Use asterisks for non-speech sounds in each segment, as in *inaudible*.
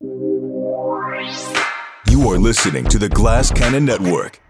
You are listening to the Glass Cannon Network.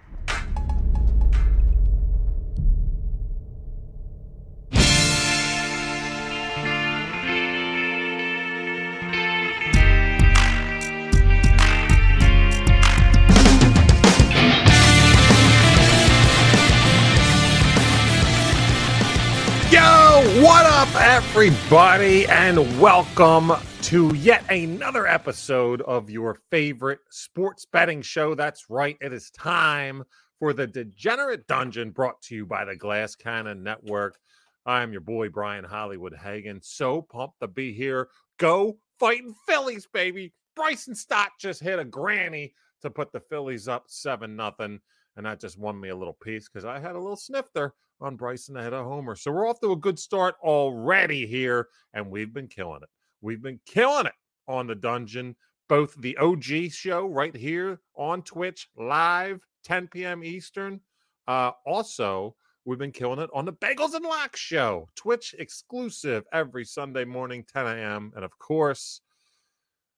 Everybody, and welcome to yet another episode of your favorite sports betting show. That's right, it is time for the Degenerate Dungeon brought to you by the Glass Cannon Network. I am your boy, Brian Hollywood Hagan. So pumped to be here. Go fighting Phillies, baby. Bryson Stott just hit a granny to put the Phillies up 7 nothing, and that just won me a little piece because I had a little snifter on Bryson ahead of Homer. So we're off to a good start already here, and we've been killing it. We've been killing it on the dungeon, both the OG show right here on Twitch live, 10 p.m. Eastern. Uh, also, we've been killing it on the Bagels and Lock show, Twitch exclusive every Sunday morning, 10 a.m. And of course,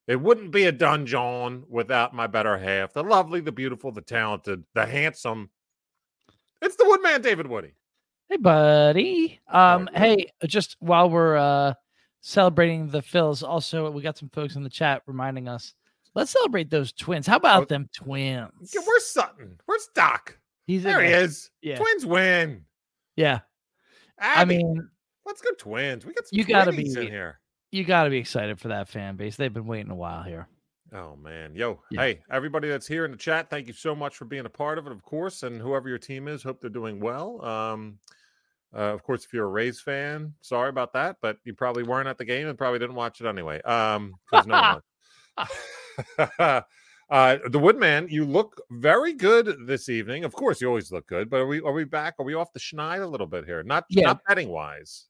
it wouldn't be a dungeon without my better half, the lovely, the beautiful, the talented, the handsome. It's the Woodman, David Woody. Hey, buddy. Um, hey, just while we're uh celebrating the fills, also we got some folks in the chat reminding us. Let's celebrate those twins. How about Oh. them twins? Yeah, Where's Sutton? Where's Doc? He's in There he is. Yeah. Twins win. Yeah. I mean, let's go Twins. We got some You gotta twinnies be- in here. you got to be excited for that fan base. They've been waiting a while here. Oh man, yo, Yeah. hey, everybody that's here in the chat, thank you so much for being a part of it, of course, and whoever your team is, hope they're doing well. Um, uh, of course, if you're a Rays fan, sorry about that, but you probably weren't at the game and probably didn't watch it anyway. Um, no one *laughs* uh, the Woodman, you look very good this evening. Of course, you always look good, but are we are we back? Are we off the schneid a little bit here? Not Yeah. not betting wise,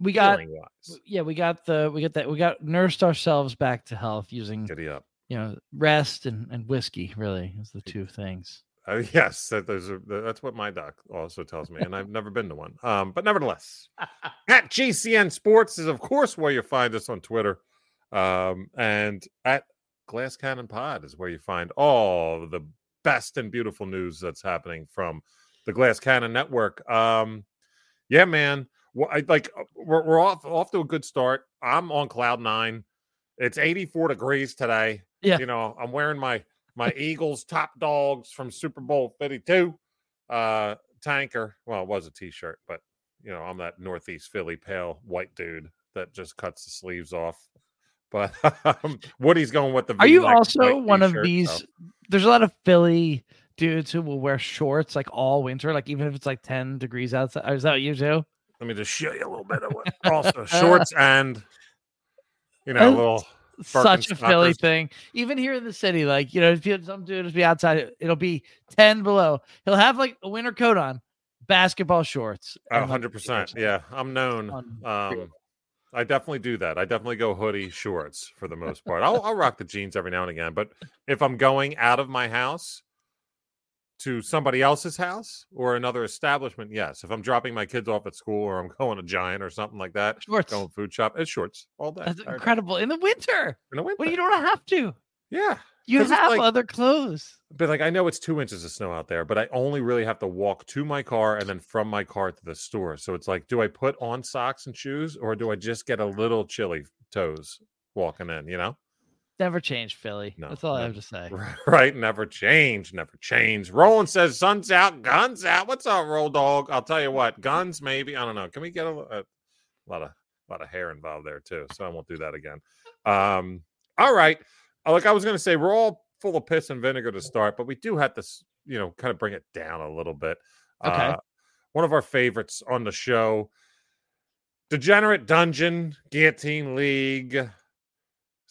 We got wise. yeah, we got the we got that we got nursed ourselves back to health using Giddy up. you know rest and, and whiskey really is the two things. Uh, *laughs* yes, that there's a, that's what my doc also tells me, and I've never been to one. Um, but nevertheless, *laughs* at GCN Sports is of course where you find us on Twitter, um, and at Glass Cannon Pod is where you find all the best and beautiful news that's happening from the Glass Cannon Network. Um, yeah, man, well, I, like uh, we're, we're off off to a good start. I'm on cloud nine. It's 84 degrees today. Yeah. you know, I'm wearing my my Eagles top dogs from Super Bowl 52 uh tanker. Well, it was a t-shirt, but you know, I'm that Northeast Philly pale white dude that just cuts the sleeves off. But *laughs* um, Woody's going with the Are you also one of these? so- There's a lot of Philly dudes who will wear shorts like all winter, like even if it's like 10 degrees outside. Is that you do? Let me just show you a little bit of what *laughs* also shorts and you know, a little Such a Philly thing. Even here in the city, like you know, if you- some dude will be outside, it'll be 10 below. He'll have like a winter coat on, basketball shorts. Like, hundred percent. Yeah, I'm known. Um, I definitely do that. I definitely go hoodie shorts for the most part. I'll, I'll rock the jeans every now and again, but if I'm going out of my house to somebody else's house or another establishment, yes. If I'm dropping my kids off at school or I'm *laughs* going to Giant or something like that, shorts. going food shop, it's shorts all day. That's entire day. incredible in the winter. In the winter. When you don't have to, yeah. you have like- other clothes. But like I know it's two inches of snow out there, but I only really have to walk to my car and then from my car to the store. So it's like, do I put on socks and shoes or do I just get a little chilly toes walking in, you know? Never change, Philly. No, That's all I have to say. *laughs* Right? Never change, never change. Roland says, sun's out, guns out. What's up, roll dog? I'll tell you what, guns maybe. I don't know. Can we get a, a lot of a lot of hair involved there too? So I won't do that again. Um, all right. Uh, Like I was gonna say, we're all full of piss and vinegar to start, but we do have to, you know, kind of bring it down a little bit. Okay. Uh, one of our favorites on the show, Degenerate Dungeon, Guillotine League.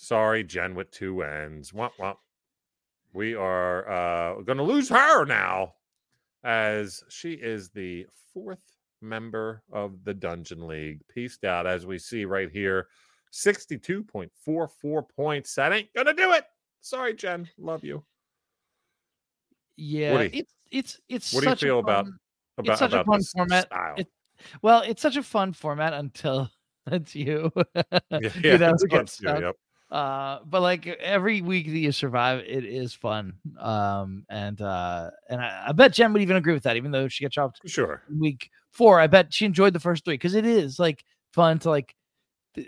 Sorry, Jen with two ends. Womp womp. We are uh, going to lose her now, as she is the fourth member of the Dungeon League. Pieced out, as we see right here, 62.44 points. That ain't going to do it. Sorry, Jen. Love you. Yeah, Woody, it's it's it's. what do you such a feel about- fun- About, such a about fun this format. Style. It- Well, it's such a fun format until *laughs* it's you. yeah, you know, it's fun gets too. Yep. Uh, but like every week that you survive, it is fun. Um, and uh, and I, I bet Jen would even agree with that, even though she got chopped Sure. week four. I bet she enjoyed the first three because it is like fun to like,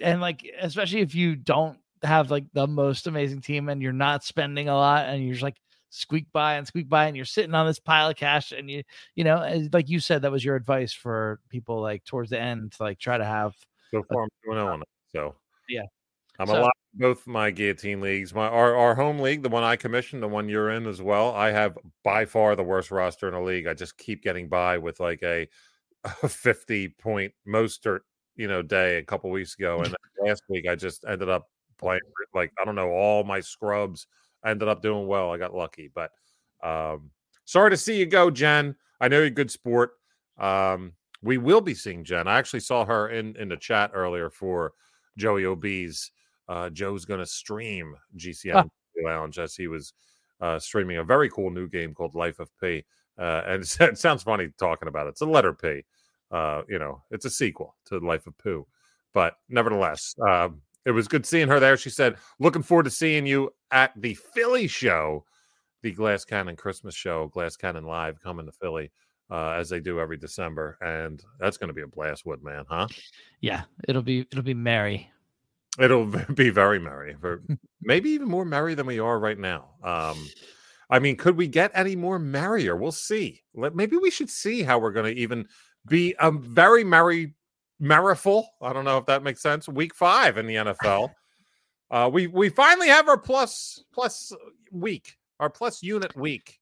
and like especially if you don't have like the most amazing team and you're not spending a lot and you're just like squeak by and squeak by and you're sitting on this pile of cash and you you know like you said that was your advice for people like towards the end to like try to have So far, I'm doing. So Yeah. I'm So- a lot both my guillotine leagues. My our, our home league, the one I commissioned, the one you're in as well. I have by far the worst roster in the league. I just keep getting by with like a, *laughs* a 50 point Mostert, you know, day a couple weeks ago. And *laughs* last week I just ended up playing like I don't know, all my scrubs ended up doing well. I got lucky, but um sorry to see you go, Jen. I know you're a good sport. Um we will be seeing Jen. I actually saw her in in the chat earlier for Joey OB's. Uh, Joe's going to stream GCN Lounge as he was uh, streaming a very cool new game called Life of P. Uh, and it *laughs* sounds funny talking about it. It's a letter P. Uh, you know, it's a sequel to Life of Pooh. But nevertheless, um, it was good seeing her there. She said, looking forward to seeing you at the Philly show, the Glass Cannon Christmas show, Glass Cannon Live coming to Philly uh, as they do every December. And that's going to be a blast, Woodman, huh? yeah it'll be it'll be merry It'll *laughs* be very merry, *laughs* maybe even more merry than we are right now. Um, I mean, could we get any more merrier? We'll see. Let, maybe we should see how we're going to even be a very merry, merriful. I don't know if that makes sense. Week five in the NFL. Uh, we we finally have our plus plus week, our plus unit week.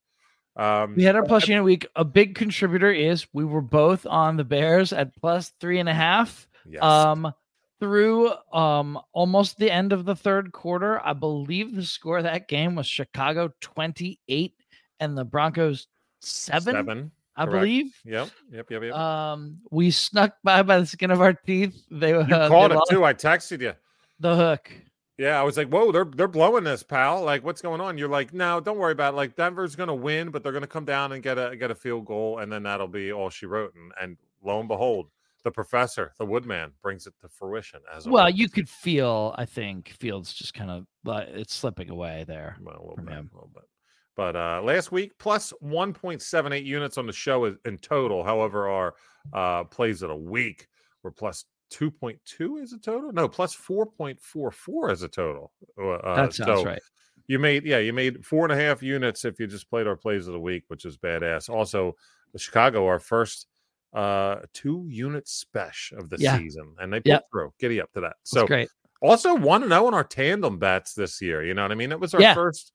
Um, we had our plus unit week a big contributor is we were both on the bears at plus three and a half yes. um through um almost the end of the third quarter i believe the score of that game was chicago 28 and the broncos 7, seven. i correct. believe Yep. Yep. Yep. Yep. um we snuck by by the skin of our teeth they uh, you they it lost too. I texted you. the hook Yeah, I was like, "Whoa, they're they're blowing this, pal! Like, what's going on?" You're like, "No, don't worry about it. Like, Denver's going to win, but they're going to come down and get a get a field goal, and then that'll be all she wrote." And, and lo and behold, the professor, the Woodman, brings it to fruition. As well you could feel i think Fields just kind of like it's slipping away there Well, a little bit, him. a little bit. But uh, last week, plus 1.78 units on the show in total. However, our uh, plays of the week were plus 2.2 as a total. No, plus 4.44 as a total. Uh, that sounds so right You made, yeah, you made four and a half units if you just played our plays of the week, which is badass. Also, the Chicago, our first uh two unit special of the Yeah. season, and they pulled Yep. through. Giddy up to that. so So great also one and zero on our tandem bets this year. You know what I mean? It was our Yeah. first,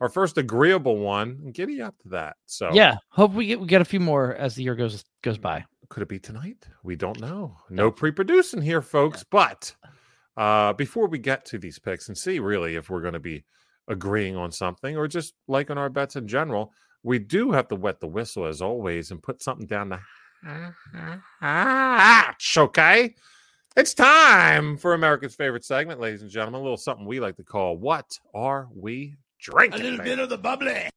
our first agreeable one. Giddy up to that. So yeah hope we get we get a few more as the year goes goes by could it be tonight? We don't know. No pre-producing here, folks. But uh before we get to these picks and see really if we're going to be agreeing on something or just liking our bets in general, we do have to wet the whistle as always and put something down the. Okay. It's time for America's favorite segment, ladies and gentlemen. A little something we like to call "What Are We Drinking?" A little bit of the bubbly.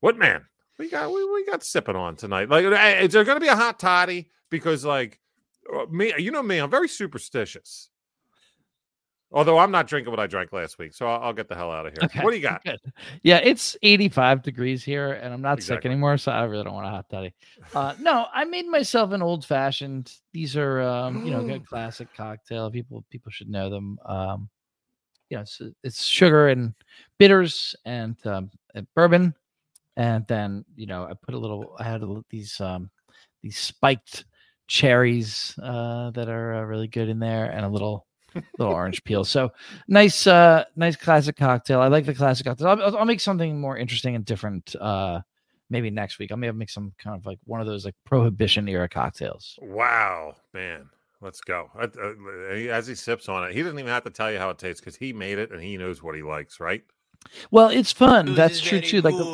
What man? We got we, we got sipping on tonight. Like, eh, is there going to be a hot toddy? Because like uh, me, you know me, I'm very superstitious. Although I'm not drinking what I drank last week, so I'll, I'll get the hell out of here. Okay. What do you got? *laughs* Good. Yeah, it's 85 degrees here, and I'm not sick anymore, so I really don't want a hot toddy. Uh, no, I made myself an old fashioned. These are, um, you know, good *gasps* classic cocktail. People people should know them. Um, you know, it's it's sugar and bitters and, um, and bourbon, and then you know, I put a little. I had a, these um, these spiked cherries uh, that are uh, really good in there, and a little little orange peel. So nice, uh, nice classic cocktail. I like the classic cocktail. I'll, I'll- I'll make something more interesting and different. Uh, maybe next week. I may have make some kind of like one of those like prohibition era cocktails. Wow, man, let's go. Uh, uh, As he sips on it, he doesn't even have to tell you how it tastes because he made it and he knows what he likes, right? Well, it's fun. That's true too. Like the-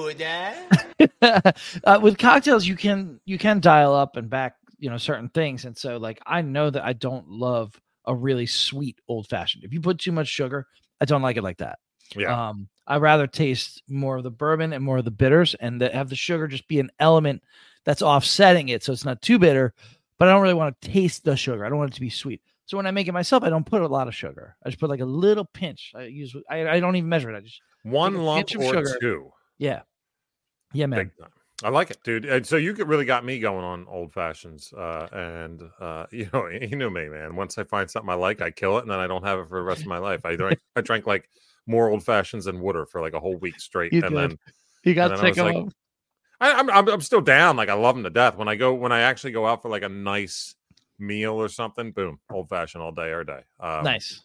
*laughs* uh, with cocktails, you can you can dial up and back, you know, certain things. And so, like, I know that I don't love a really sweet old fashioned. If you put too much sugar, I don't like it like that. Yeah. Um, I rather taste more of the bourbon and more of the bitters, and that have the sugar just be an element that's offsetting it, so it's not too bitter. But I don't really want to taste the sugar. I don't want it to be sweet. So when I make it myself, I don't put a lot of sugar. I just put like a little pinch. I use I, I don't even measure it. I just One lump of or sugar. two. yeah. Yeah, man. I like it, dude. And so you really got me going on old fashions. Uh, and uh, *laughs* you know, you know me, man. Once I find something I like, I kill it, and then I don't have it for the rest of my life. I drank, I drank like more old fashions than water for like a whole week straight, You and did. then You got sick of them. I, I'm, I'm I'm still down. Like I love them to death. When I go, when I actually go out for like a nice meal or something, boom, old fashioned all day, every day. Um, Nice.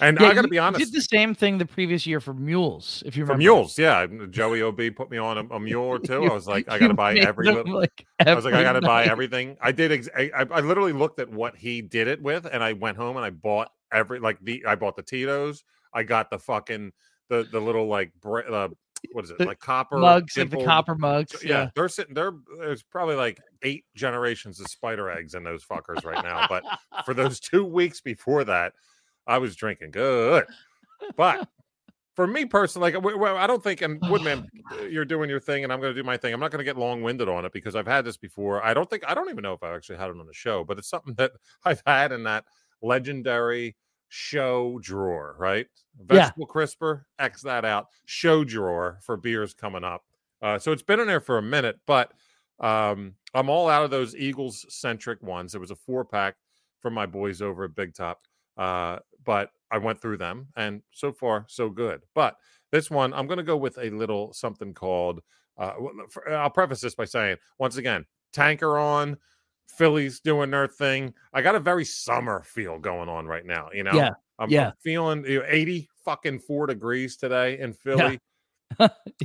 And Yeah, I got to be honest, did the same thing the previous year for mules, if you for remember. mules, yeah. Joey Ob put me on a, a mule or *laughs* two. I was like, I got to buy every little. like, I was like, I got to buy everything. I did. Ex- I, I literally looked at what he did it with, and I went home and I bought every like the. I bought the Tito's. I got the fucking the the little like bre- uh, what is it The like copper mugs, like the copper mugs. Yeah, Yeah. they're sitting there. There's probably like eight generations of spider eggs in those fuckers right now. But for those two weeks before that, I was drinking good. But for me personally, like w- w- I don't think, and Oh Woodman, uh, you're doing your thing, and I'm going to do my thing. I'm not going to get long winded on it because I've had this before. I don't think I don't even know if I actually had it on the show, but it's something *laughs* that I've had in that legendary show drawer, right? Yeah. Vegetable crisper, X that out. Show drawer for beers coming up. Uh, so it's been in there for a minute, but um, I'm all out of those Eagles centric ones. There was a four pack from my boys over at Big Top, uh, but I went through them, and so far so good. But this one, I'm going to go with a little something called. Uh, I'll preface this by saying, once again, tanker on. Phillies doing their thing. I got a very summer feel going on right now. You know, Yeah, I'm, yeah. I'm feeling you know, 80 fucking four degrees today in Philly. *laughs*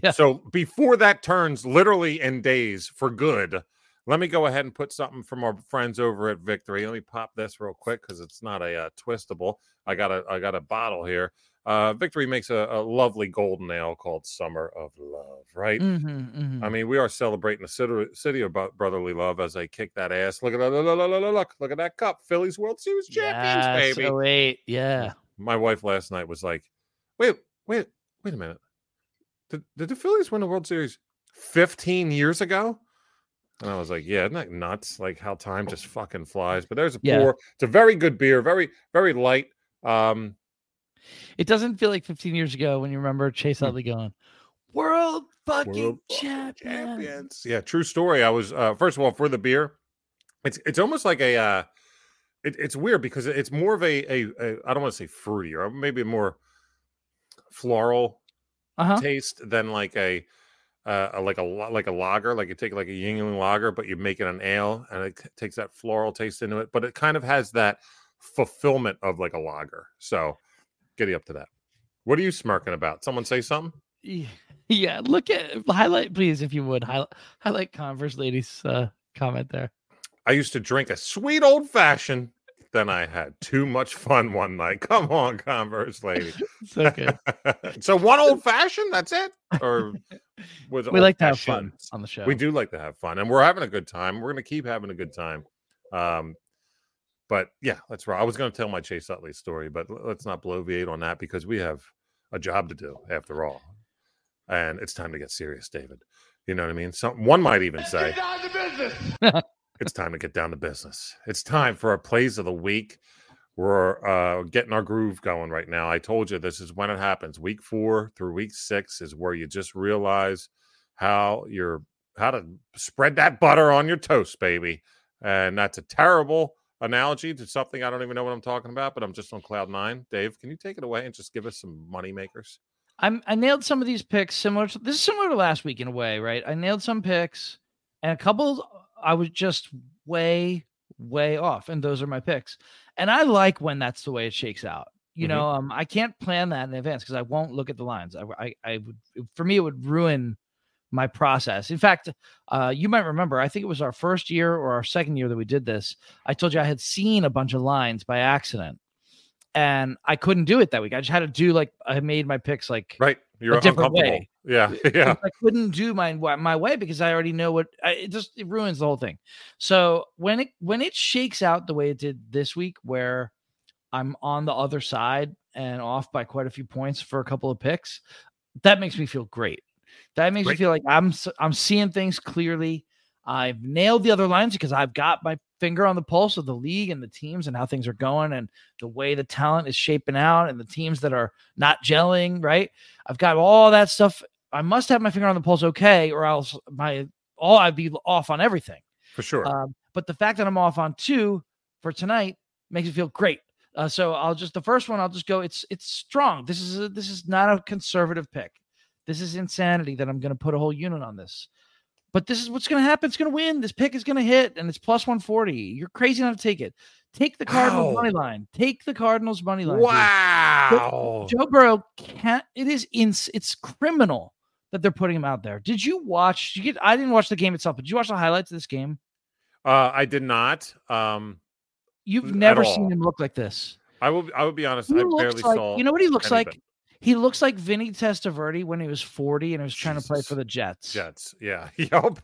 Yeah. So before that turns literally in days for good, let me go ahead and put something from our friends over at Victory. Let me pop this real quick because it's not a uh, twistable. I got a I got a bottle here. Uh, Victory makes a, a lovely golden ale called Summer of Love. Right. Mhm, mhm. I mean, we are celebrating the city, city of brotherly love as they kick that ass. Look at that! Look, look, look, look, look, at that cup, Phillies World Series champions, Yes, baby. Wait, yeah. My wife last night was like, "Wait, wait, wait a minute. Did, did the Phillies win the World Series 15 years ago?" And I was like, "Yeah, isn't that nuts? Like how time just fucking flies." But there's a Yeah. pour. It's a very good beer, very very light. Um, It doesn't feel like 15 years ago when you remember Chase Hmm. Utley going, "World fucking World champions." champions. Yeah, true story. I was uh first of all for the beer. It's it's almost like a uh it, it's weird because it's more of a, a, a I don't want to say fruity or maybe a more floral Uh huh. taste than like a uh like a like a lager. Like you take like a Yuengling lager, but you make it an ale, and it takes that floral taste into it. But it kind of has that fulfillment of like a lager. So, giddy up to that. What are you smirking about? Someone say something. Yeah, look at highlight, please, if you would highlight highlight Converse ladies uh, comment there. I used to drink a sweet old fashioned. Then I had too much fun one night. *laughs* Come on, Converse lady. *laughs* So good. *laughs* so one old fashioned, that's it? Or was it we like to have fun on the show. We do like to have fun, and we're having a good time. We're going to keep having a good time. Um, but yeah, that's right. I was going to tell my Chase Utley story, but let's not bloviate on that because we have a job to do after all, and it's time to get serious, David. You know what I mean? Some one might even say it's time to get down to business. It's time for our plays of the week. We're uh, getting our groove going right now. I told you this is when it happens. Week four through week six is where you just realize how you're how to spread that butter on your toast, baby. And that's a terrible analogy to something I don't even know what I'm talking about, but I'm just on cloud nine. Dave, can you take it away and just give us some money makers? I'm I nailed some of these picks similar to this is similar to last week in a way, right? I nailed some picks and a couple I was just way, way off. And those are my picks. And I like when that's the way it shakes out. You Mhm. know, um, I can't plan that in advance because I won't look at the lines. I, I, I would, for me, it would ruin my process. In fact, uh, you might remember, I think it was our first year or our second year that we did this. I told you I had seen a bunch of lines by accident and I couldn't do it that week. I just had to do like, I made my picks like Right. You're different uncomfortable. way. Yeah. *laughs* Yeah. I couldn't do my my way because I already know what I, it just it ruins the whole thing. So when it when it shakes out the way it did this week, where I'm on the other side and off by quite a few points for a couple of picks, that makes me feel great. That makes Great. me feel like I'm I'm seeing things clearly. I've nailed the other lines because I've got my finger on the pulse of the league and the teams and how things are going and the way the talent is shaping out and the teams that are not gelling, right? I've got all that stuff. I must have my finger on the pulse okay, or else my all I'd be off on everything. For sure. Um, but the fact that I'm off on two for tonight makes me feel great. Uh, so I'll just the first one I'll just go. It's it's strong. This is a, this is not a conservative pick. This is insanity that I'm going to put a whole unit on this. But this is what's going to happen. It's going to win. This pick is going to hit, and it's plus 140. You're crazy not to take it. Take the Cardinals Wow. money line. Take the Cardinals money line. wow. Joe Burrow can't. It is ins. It's criminal that they're putting him out there. Did you watch? Did you get? I didn't watch the game itself, but did you watch the highlights of this game? Uh, I did not. Um, You've never seen him look like this. I will. I would be honest. He I barely like, saw. you know what he looks any of like? He looks like Vinny Testaverde when he was 40 and he was trying to play for the Jets. Jets. Yeah. *laughs* Yep.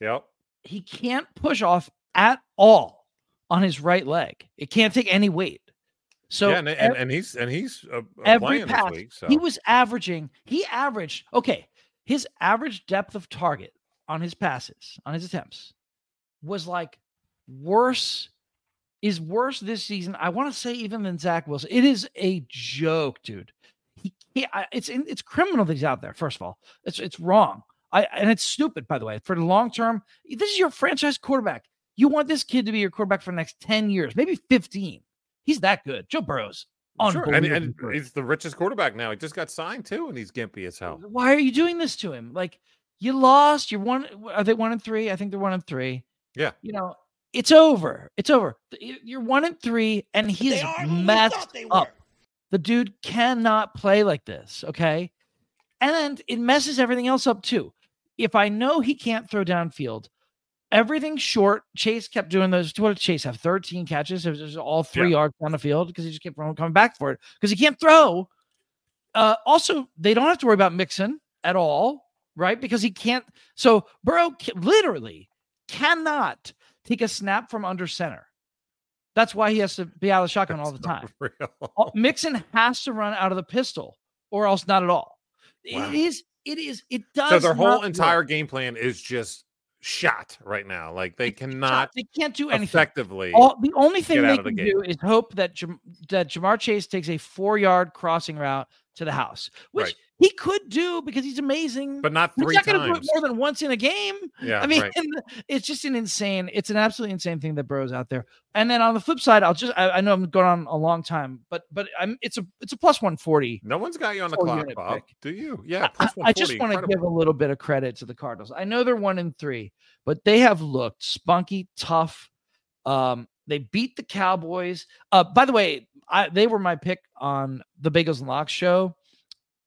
Yep. He can't push off at all on his right leg. It can't take any weight. So yeah, and, ev- and, and he's and he's uh, uh, every pass, this week. So he was averaging, he averaged, okay, his average depth of target on his passes, on his attempts, was like worse, is worse this season. I want to say even than Zach Wilson. It is a joke, dude. He I- it's it's criminal that he's out there. First of all, it's it's wrong. I and it's stupid, by the way. For the long term, this is your franchise quarterback. You want this kid to be your quarterback for the next 10 years, maybe 15. He's that good. Joe Burrow's sure. And, and he's the richest quarterback now. He just got signed too, and he's gimpy as hell. Why are you doing this to him? Like you lost. You're one. Are they one and three? I think they're one and three. Yeah. You know, it's over. It's over. You're one and three, and he's messed up. The dude cannot play like this. Okay. And it messes everything else up too. If I know he can't throw downfield, everything short. Chase kept doing those. What did Chase have? 13 catches. It was just all three Yeah. yards down the field because he just kept coming back for it because he can't throw. Uh, also, they don't have to worry about Mixon at all, right? Because he can't. So Burrow literally cannot take a snap from under center. That's why he has to be out of the shotgun all the time. real. *laughs* Mixon has to run out of the pistol, or else not at all. Wow. It is. It is. It does. So their whole not work. entire game plan is just shot right now. Like they It's shot. cannot They can't do anything. effectively. All, the only thing they of the can do is hope that Jam- that Ja'Marr Chase takes a four yard crossing route to the house, which Right. He could do because he's amazing. but not he's three not going to do it times. more than once in a game. Yeah, I mean, right. it's just an insane. It's an absolutely insane thing that Burrow's out there. And then on the flip side, I'll just I, I know I'm going on a long time, but but I'm it's a it's a plus one forty. no one's got you on the clock, Bob. pick. Do you? Yeah. I, I just want to give a little bit of credit to the Cardinals. I know they're one and three, but they have looked spunky, tough. Um, they beat the Cowboys. Uh, by the way, I they were my pick on the Bagels and Locks show.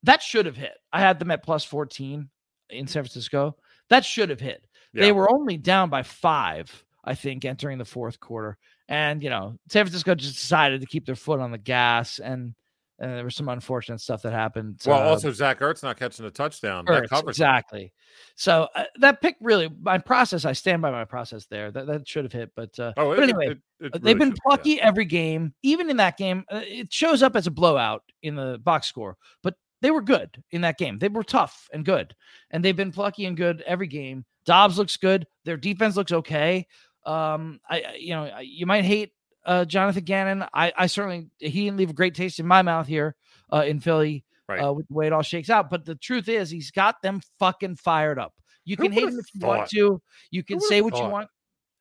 That should have hit. I had them at plus 14 in San Francisco. That should have hit. They were only down by five, I think, entering the fourth quarter. And you know, San Francisco just decided to keep their foot on the gas, and, and there was some unfortunate stuff that happened. Well, uh, also Zach Ertz not catching a touchdown. Ertz, exactly. So uh, that pick really, my process, I stand by my process there. That that should have hit, but uh, Oh, but anyway, it- it really they've been yeah. plucky every game. Even in that game, uh, it shows up as a blowout in the box score, but they were good in that game. They were tough and good, and they've been plucky and good every game. Dobbs looks good. Their defense looks okay. Um, I, you know, you might hate uh, Jonathan Gannon. I, I certainly he didn't leave a great taste in my mouth here uh, in Philly Right. uh, with the way it all shakes out. But the truth is, he's got them fucking fired up. You Who can hate him if you want to. You can say what you want.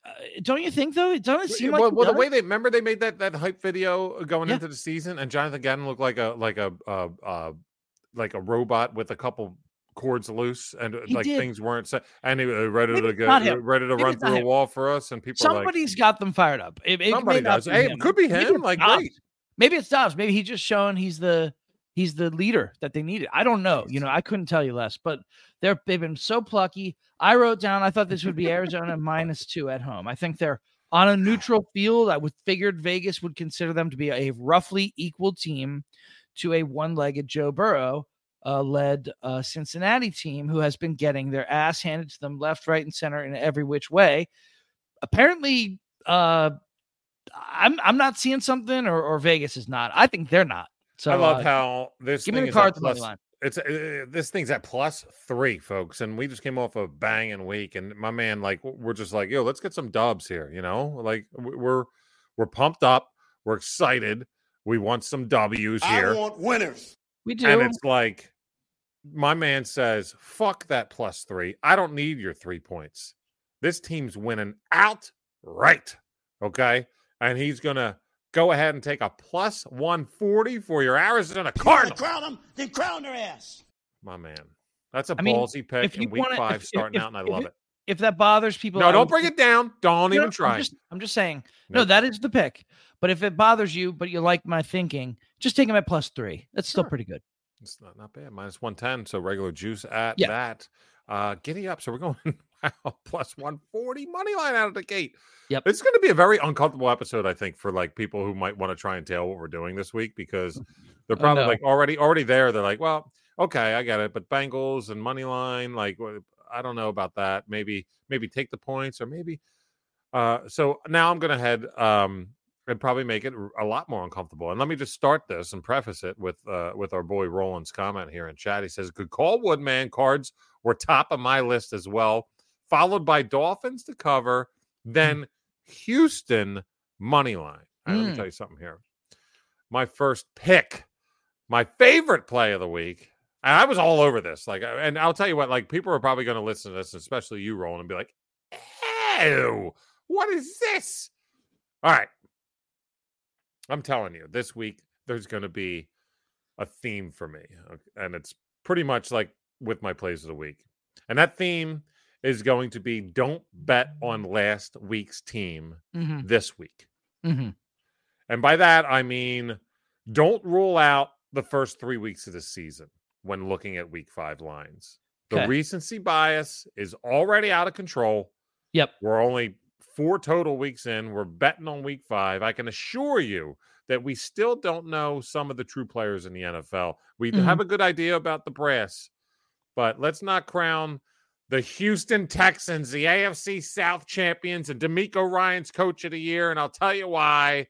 Uh, don't you think though? It doesn't seem well, like well, the way they remember they made that that hype video going Yeah. into the season, and Jonathan Gannon looked like a like a uh, uh like a robot with a couple cords loose, and uh, He like did. things weren't set, and he was ready Maybe to go, ready to Maybe run through a wall for us, and people are like, Somebody's got them fired up. It, it somebody does. Hey, it could be him. it's Like, great. Maybe it's Dobbs. Maybe he's just showing he's the he's the leader that they needed. I don't know. You know, I couldn't tell you less, but they're they've been so plucky. I wrote down I thought this would be Arizona minus two at home. I think they're on a *sighs* neutral field. I would figured Vegas would consider them to be a roughly equal team to a one-legged Joe Burrow uh, led uh, Cincinnati team who has been getting their ass handed to them left, right, and center in every which way. Apparently, uh, I'm I'm not seeing something, or, or Vegas is not. I think they're not. So I love uh, how this give me the is at cards money plus- line. it's uh, this thing's at plus three, folks, and we just came off a banging week, and my man, like, we're just like, yo, let's get some dubs here, you know, like we're we're pumped up, we're excited, we want some W's here. I want winners. We do. And it's like, my man says, fuck that plus three. I don't need your three points. This team's winning outright. Okay. And he's going to go ahead and take a plus 140 for your Arizona Cardinals. Crown them, then crown their ass. My man. That's a I mean, ballsy pick if in week wanna- five if- starting if- out, and I if love it- it. if that bothers people, No, I don't would- bring it down. Don't No, even I'm try. just, I'm just saying. No, Nope. that is the pick. But if it bothers you, but you like my thinking, just take him at plus three. That's still pretty good. It's not, not bad. Minus 110. So regular juice at Yeah. that. Uh giddy up. So we're going *laughs* wow, plus 140 money line out of the gate. Yep. It's going to be a very uncomfortable episode, I think, for like people who might want to try and tail what we're doing this week because they're Oh, probably no. like already already there. They're like, well, okay, I get it. But Bengals and money line, like I don't know about that. Maybe, maybe take the points or maybe uh so now I'm gonna head um and probably make it a lot more uncomfortable. And let me just start this and preface it with uh with our boy Roland's comment here in chat. He says, Good call, Woodman. Cards were top of my list as well, followed by Dolphins to cover, then Houston money line. Right, let me Mm. tell you something here. My first pick, my favorite play of the week. And I was all over this. Like, uh, and I'll tell you what, like, people are probably going to listen to this, especially you, Roland, and be like, Ew, what is this? All right. I'm telling you, this week there's going to be a theme for me. And it's pretty much like with my plays of the week. And that theme is going to be don't bet on last week's team Mm-hmm. this week. Mm-hmm. And by that, I mean don't rule out the first three weeks of the season when looking at week five lines. The Okay. recency bias is already out of control. Yep. We're only four total weeks in. We're betting on week five. I can assure you that we still don't know some of the true players in the NFL. We Mhm. have a good idea about the brass, but let's not crown the Houston Texans, the AFC South champions, and DeMeco Ryans coach of the year. And I'll tell you why.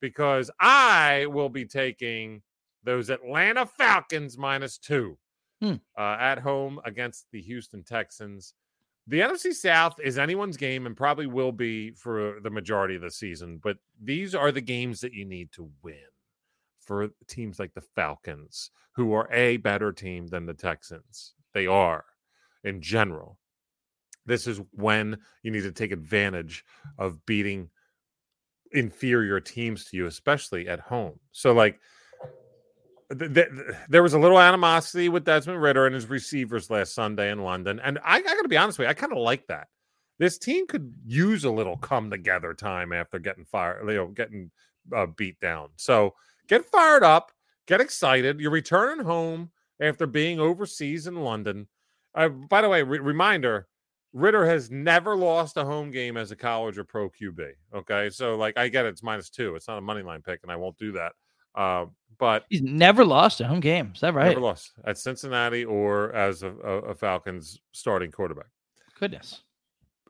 Because I will be taking those Atlanta Falcons minus two Hmm. uh, at home against the Houston Texans. The NFC South is anyone's game and probably will be for the majority of the season, but these are the games that you need to win for teams like the Falcons, who are a better team than the Texans. They are in general. This is when you need to take advantage of beating inferior teams to you, especially at home. So, like, th- th- th- there was a little animosity with Desmond Ridder and his receivers last Sunday in London, and I, I got to be honest with you, I kind of like that. This team could use a little come together time after getting fired, you know, getting uh, beat down. So get fired up, get excited. You're returning home after being overseas in London. Uh, by the way, re- reminder: Ridder has never lost a home game as a college or pro QB. Okay, so like I get it, it's minus two. It's not a money line pick, and I won't do that. Uh, but He's never lost a home game. Is that right? never lost at Cincinnati or as a, a, a Falcons starting quarterback. Goodness.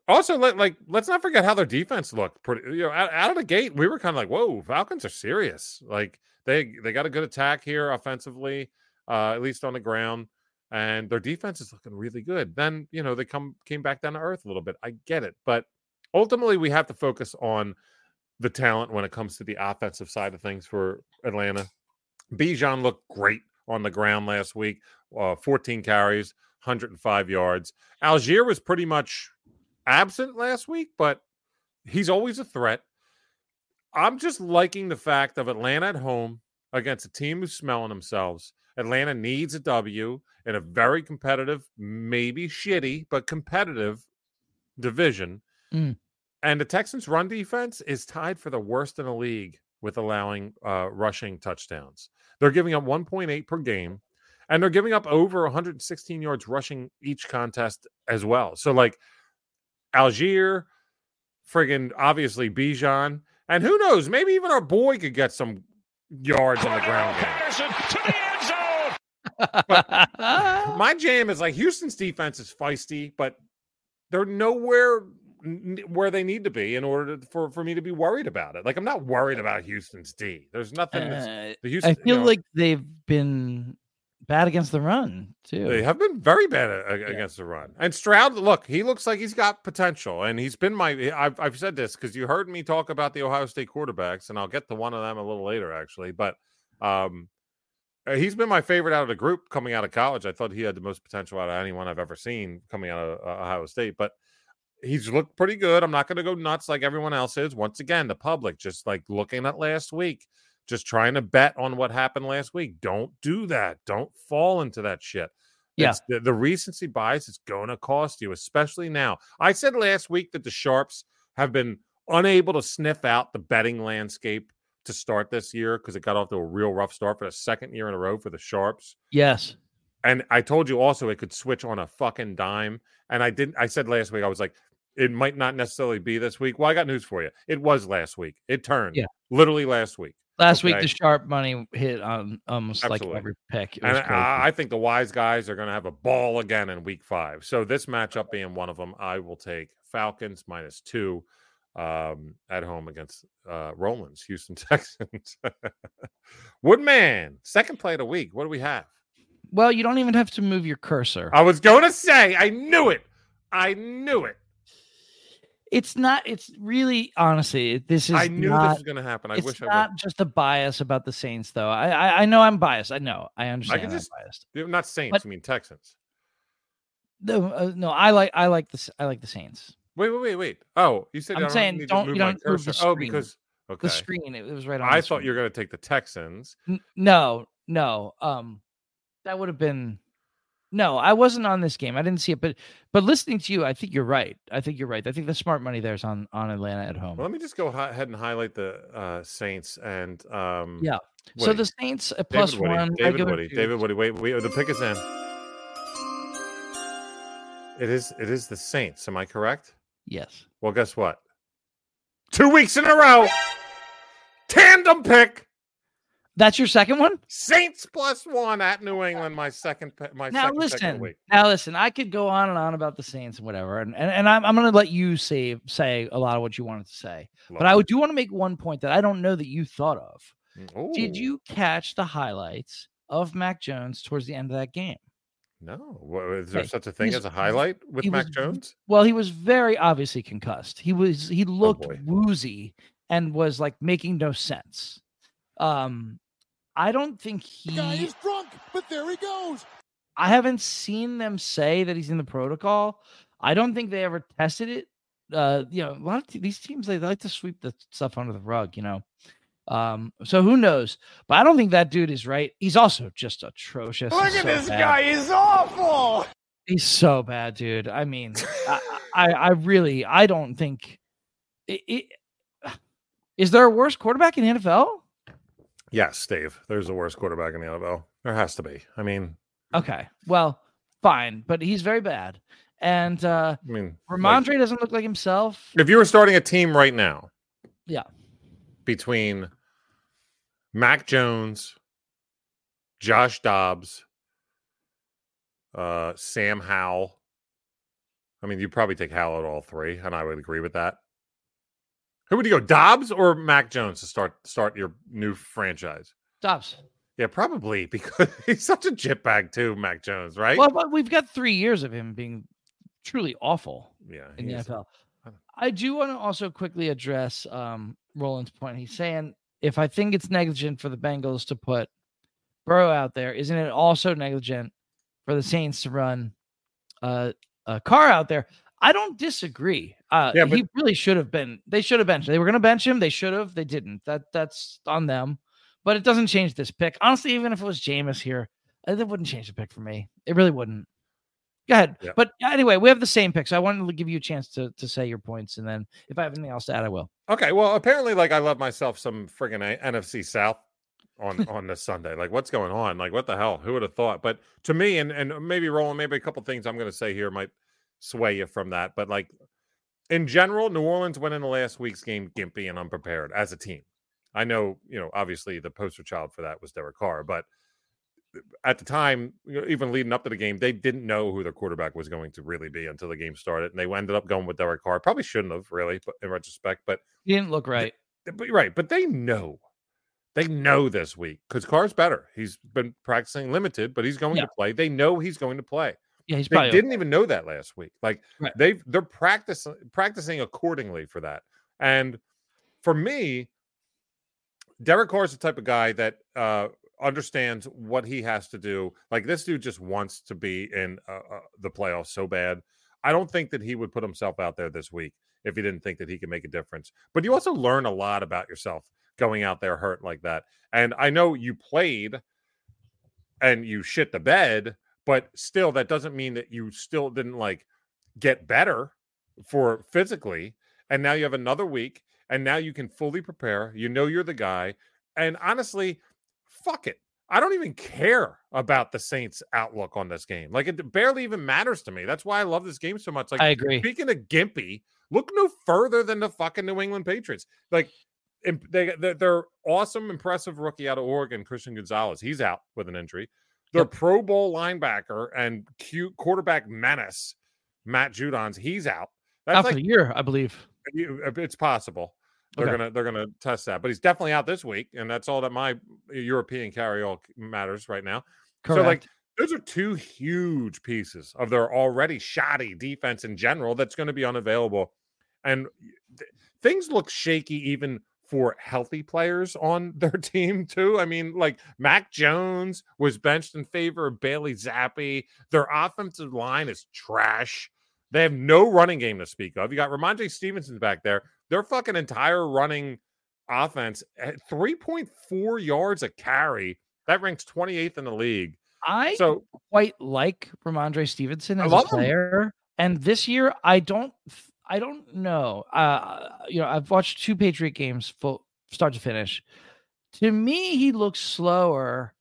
Also, let, like let's not forget how their defense looked. Pretty, you know, out, out of the gate, we were kind of like, "Whoa, Falcons are serious." Like they they got a good attack here offensively, uh, at least on the ground, and their defense is looking really good. Then you know they come came back down to earth a little bit. I get it, but ultimately we have to focus on the talent when it comes to the offensive side of things for Atlanta. Bijan looked great on the ground last week, uh, 14 carries, 105 yards. Allgeier was pretty much absent last week, but he's always a threat. I'm just liking the fact of Atlanta at home against a team who's smelling themselves. Atlanta needs a W in a very competitive, maybe shitty, but competitive division. Mm. And the Texans' run defense is tied for the worst in the league with allowing uh, rushing touchdowns. They're giving up 1.8 per game, and they're giving up over 116 yards rushing each contest as well. So, like, Allgeier, friggin' obviously Bijan, and who knows, maybe even our boy could get some yards on the ground. Patterson to the end zone. My jam is like Houston's defense is feisty, but they're nowhere where they need to be in order to, for for me to be worried about it. Like I'm not worried about Houston's D. There's nothing. Uh, the Houston, I you feel know- like they've been bad against the run too. They have been very bad a- a- against the run. And Stroud, look, he looks like he's got potential, and he's been my. I've, I've said this because you heard me talk about the Ohio State quarterbacks, and I'll get to one of them a little later, actually. But um, uh, he's been my favorite out of the group coming out of college. I thought he had the most potential out of anyone I've ever seen coming out of uh, Ohio State, but he's looked pretty good. I'm not going to go nuts like everyone else is. Once again, the public just like looking at last week, just trying to bet on what happened last week. Don't do that. Don't fall into that shit. Yeah. The, the recency bias is going to cost you, especially now. I said last week that the Sharps have been unable to sniff out the betting landscape to start this year because it got off to a real rough start for the second year in a row for the Sharps. yes. And I told you also it could switch on a fucking dime. And I didn't. I said last week I was like, it might not necessarily be this week. Well, I got news for you. It was last week. It turned. Yeah. literally last week. Last week the sharp money hit on almost Absolutely. like every pick. It And crazy. I, I think the wise guys are going to have a ball again in week five. So this matchup being one of them, I will take Falcons minus two um, at home against uh, Roland's, Houston *laughs* Texans. Woodman, second play of the week. What do we have? well, you don't even have to move your cursor. I was going to say, I knew it. I knew it. It's not. It's really honestly. This is. I knew not, this was going to happen. I it's wish I not just a bias about the Saints, though. I I, I know I'm biased. I know. I understand. I can just- biased. would. Not Saints. But- I mean Texans. No, uh, no. I like. I like the. S- I like the Saints. Wait, wait, wait, wait. Oh, you said I'm I don't saying don't- move you don't move the. Oh, screen. because okay. The screen. It, it was right on. I thought you were going to take the Texans. N- no, no. Um, that would have been. No, I wasn't on this game. I didn't see it, but but listening to you, I think you're right. I think you're right. I think the smart money there is on on Atlanta at home. Well, let me just go ahead and highlight the uh, Saints and um, Yeah. so the Saints a David plus Woody, one. David regular Woody, two. David Woody. Wait, wait, the pick is in. It is. It is the Saints. Am I correct? Yes. Well, guess what? Two weeks in a row, tandem pick. That's your second one. Saints plus one at New England. My second. My Now second listen. Now listen. I could go on and on about the Saints and whatever, and and, and I'm I'm gonna let you say say a lot of what you wanted to say. But I do want to make one point that I don't know that you thought of. it. Did you catch the highlights of Mac Jones towards the end of that game? No. What, is there Okay, such a thing as a highlight with Mac was- Jones? Well, he was very obviously concussed. He was he looked boy. woozy and was like making no sense. Um I don't think The guy is drunk, but there he goes. I haven't seen them say that he's in the protocol. I don't think they ever tested it. Uh, you know, a lot of te- these teams they like to sweep the stuff under the rug, you know. Um, so who knows? But I don't think that dude is right. He's also just atrocious. Look at so this bad. guy. He's awful. He's so bad, dude. I mean, I, I, I really, I don't think. It, it, is there a worse quarterback in the NFL? Yes, Dave. There's the worst quarterback in the NFL. There has to be. I mean, Okay, well, fine, but he's very bad. And uh I mean, like, doesn't look like himself. if you were starting a team right now, Yeah. between Mac Jones, Josh Dobbs, uh, Sam Howell. I mean, you probably take Howell at all three, and I would agree with that. Who would you go, Dobbs or Mac Jones to start start your new franchise? Dobbs. Yeah, probably *laughs* because he's such a jitbag too, Mac Jones, right? Well, but we've got three years of him being truly awful yeah, in the NFL. I do want to also quickly address um, Roland's point. He's saying if I think it's negligent for the Bengals to put Burrow out there, isn't it also negligent for the Saints to run uh, a Carr out there? I don't disagree. Uh, Yeah, he really should have been. They should have benched. They were going to bench him. They should have. They didn't. That that's on them. But it doesn't change this pick. Honestly, even if it was Jameis here, it wouldn't change the pick for me. It really wouldn't. Go ahead. Yeah. But anyway, we have the same pick, so I wanted to give you a chance to to say your points, and then if I have anything else to add, I will. Okay, well, apparently, like I love myself some friggin' A- NFC South on on this Sunday. Like, what's going on? Like, what the hell? Who would have thought? But to me, and and maybe Roland, maybe a couple things I'm going to say here might sway you from that. But like in general, New Orleans went in the last week's game gimpy and unprepared as a team. I know, you know, obviously the poster child for that was Derek Carr, but uh, at the time, you know, even leading up to the game, they didn't know who their quarterback was going to really be until the game started, and they ended up going with Derek Carr. Probably shouldn't have really, but in retrospect, but He didn't look right. but right, but they know They know this week because Carr's better. He's been practicing limited, but he's going Yeah. to play. They know he's going to play. Yeah, he's They didn't even know that last week. Like Right. they've they're practicing practicing accordingly for that. And for me, Derek Carr is the type of guy that uh understands what he has to do. Like this dude just wants to be in uh, uh, the playoffs so bad. I don't think that he would put himself out there this week if he didn't think that he could make a difference. But you also learn a lot about yourself going out there hurt like that. And I know you played and you shit the bed, but still that doesn't mean that you still didn't like get better for physically. And now you have another week and now you can fully prepare. You know you're the guy. And honestly, fuck it. I don't even care about the Saints' outlook on this game. Like it barely even matters to me. That's why I love this game so much. Like I agree. Speaking of gimpy, look no further than the fucking New England Patriots. Like they they're awesome, impressive rookie out of Oregon, Christian Gonzalez. He's out with an injury. Their Yep. Pro Bowl linebacker and cute quarterback menace, Matt Judons, he's out. That's Out for the year, I believe. uh, it's possible. They're Okay. gonna they're gonna test that, but he's definitely out this week, and that's all that my European carry all matters right now. Correct. So like those are two huge pieces of their already shoddy defense in general that's going to be unavailable. And th- things look shaky even for healthy players on their *laughs* team too. I mean, like Mac Jones was benched in favor of Bailey Zappe. Their offensive line is trash. They have no running game to speak of. You got Rhamondre Stevenson back there. Their fucking entire running offense eh, at 3.4 yards a carry. That ranks 28th in the league. I So quite like Rhamondre Stevenson as a love him. player, and this year I don't, I don't know. Uh, you know, I've watched two Patriot games full start to finish. To me, he looks slower.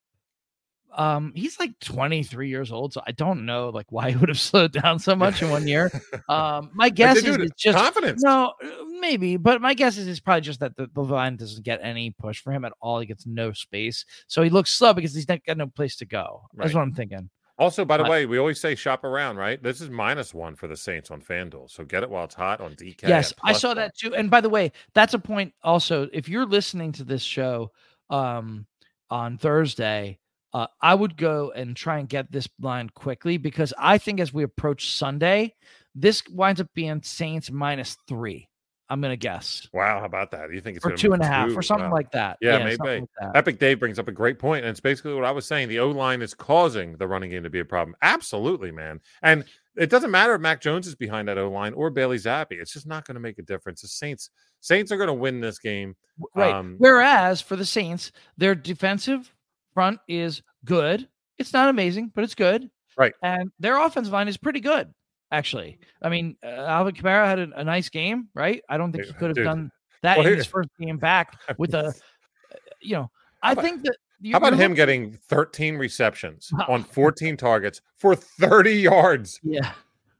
Um, he's like 23 years old, so I don't know like why he would have *laughs* slowed down so much in one year. *laughs* Um, my guess is it's just confidence. no, uh, maybe, but my guess is it's probably just that the, the line doesn't get any push for him at all. He gets no space, so he looks slow because he's not got no place to go. That's what I'm thinking. Also, by the I- way, we always say shop around, right? This is minus one for the Saints on FanDuel. So get it while it's hot on DK. yes, I saw one. that too. And by the way, that's a point. Also, if you're listening to this show um, on Thursday, uh, I would go and try and get this line quickly because I think as we approach Sunday, this winds up being Saints minus three. I'm gonna guess Wow, how about that? You think it's or two and a half two? or something Wow. like that. Yeah, something maybe. like that. Epic Dave brings up a great point, and it's basically what I was saying. The O line is causing the running game to be a problem. Absolutely, man. And it doesn't matter if Mac Jones is behind that O line or Bailey Zappe. It's just not going to make a difference. The Saints, Saints are going to win this game. Right. Um, Whereas for the Saints, their defensive front is good. It's not amazing, but it's good. Right. And their offensive line is pretty good, actually. I mean, uh, Alvin Kamara had a, a nice game, right? I don't think he could have dude. done that Well, in here- his first game back *laughs* with a, uh, you know, I about- think that. you- How about him getting 13 receptions Wow. *laughs* on 14 targets for 30 yards? Yeah,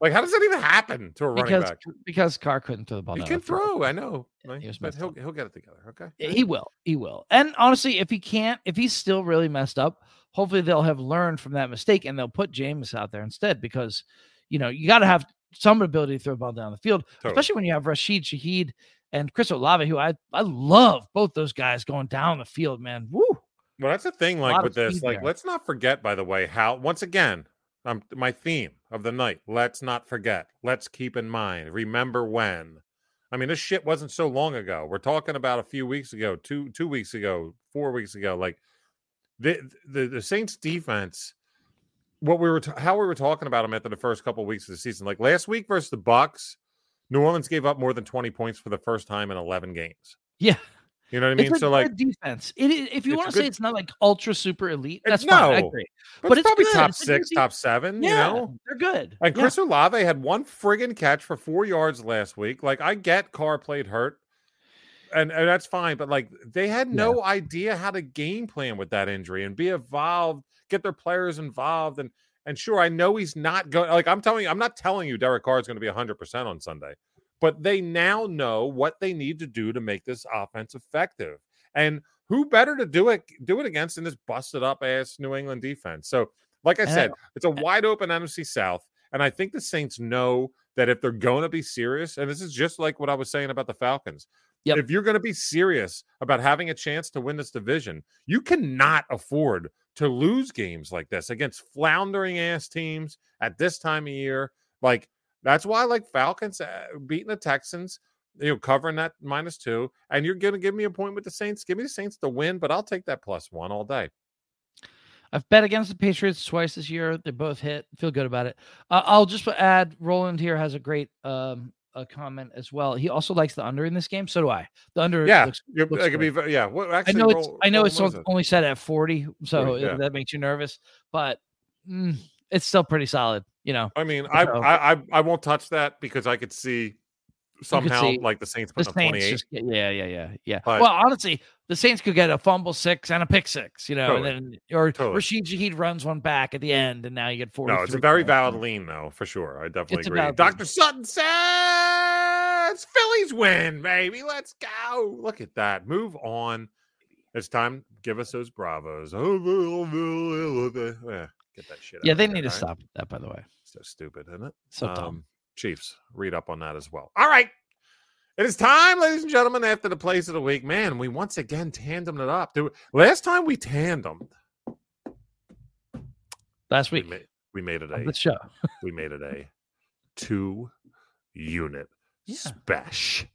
Like, how does that even happen to a running because back? because Carr couldn't throw the ball. He can throw. I know, right? he but he'll up. he'll get it together. Okay. He will. He will. And honestly, if he can't, if he's still really messed up, hopefully they'll have learned from that mistake and they'll put James out there instead because, you know, you got to have some ability to throw a ball down the field, Totally. especially when you have Rashid Shaheed and Chris Olave, who I, I love both those guys going down the field, man. Woo. Well, that's the thing. Like with this, like there. let's not forget. By the way, how once again, um, my theme of the night. Let's not forget. Let's keep in mind. Remember when. I mean, this shit wasn't so long ago. We're talking about a few weeks ago, two two weeks ago, four weeks ago. Like the the, the Saints defense. What we were t- how we were talking about them after the first couple weeks of the season. Like last week versus the Bucs, New Orleans gave up more than twenty points for the first time in eleven games. Yeah. You know what I mean? So like, defense. It is, if you want to say good- it's not like ultra super elite, that's fine. I agree. but, but it's it's probably good. top It's six, top seven. Yeah, You know. they're good. And Yeah. Chris Olave had one friggin' catch for four yards last week. Like I get Carr played hurt, and, and that's fine. But like they had no idea how to game plan with that injury and be involved, get their players involved, and and sure, I know he's not going. Like I'm telling you, I'm not telling you Derek Carr is going to be 100 percent on Sunday, but they now know what they need to do to make this offense effective. And who better to do it do it against than this busted up ass New England defense? So, like I said, it's a wide open NFC South. And I think the Saints know that if they're going to be serious, and this is just like what I was saying about the Falcons, Yep. If you're going to be serious about having a chance to win this division, you cannot afford to lose games like this against floundering ass teams at this time of year. Like that's why I like Falcons uh, beating the Texans, you know, covering that minus two, and you're to give me a point with the Saints. Give me the Saints to win, but I'll take that plus one all day. I've bet against the Patriots twice this year. They both hit. Feel good about it. Uh, I'll just add. Roland here has a great um, a comment as well. He also likes the under in this game. So do I. The under. Yeah, looks, looks it could be. Yeah, well, I actually, know it's. I know roll- it's what is on- it? only set at forty, so 40, yeah. that makes you nervous. But mm, it's still pretty solid. You know, I mean, I, So- I I I won't touch that because I could see somehow see like the Saints the Saints 28. just yeah, yeah, yeah, yeah. But- well, honestly, the Saints could get a fumble six and a pick six, you know, Totally. and then or Totally. Rashid Shaheed runs one back at the end, and now you get forty. No, it's a very valid lean though, for sure. I definitely It's agree. Dr. lean. Sutton says Phillies win, baby. Let's go. Look at that. Move on. It's time. Give us those bravos. Yeah, Get that shit. Yeah, they need to right? stop that. By the way, So stupid, isn't it? so dumb. Um, Chiefs, read up on that as well. All right. It is time, ladies and gentlemen, after the plays of the week. Man, we once again tandemed it up. Dude, last time we tandemed, Last we week made, we made it a the show. we made it a two unit Yeah. special.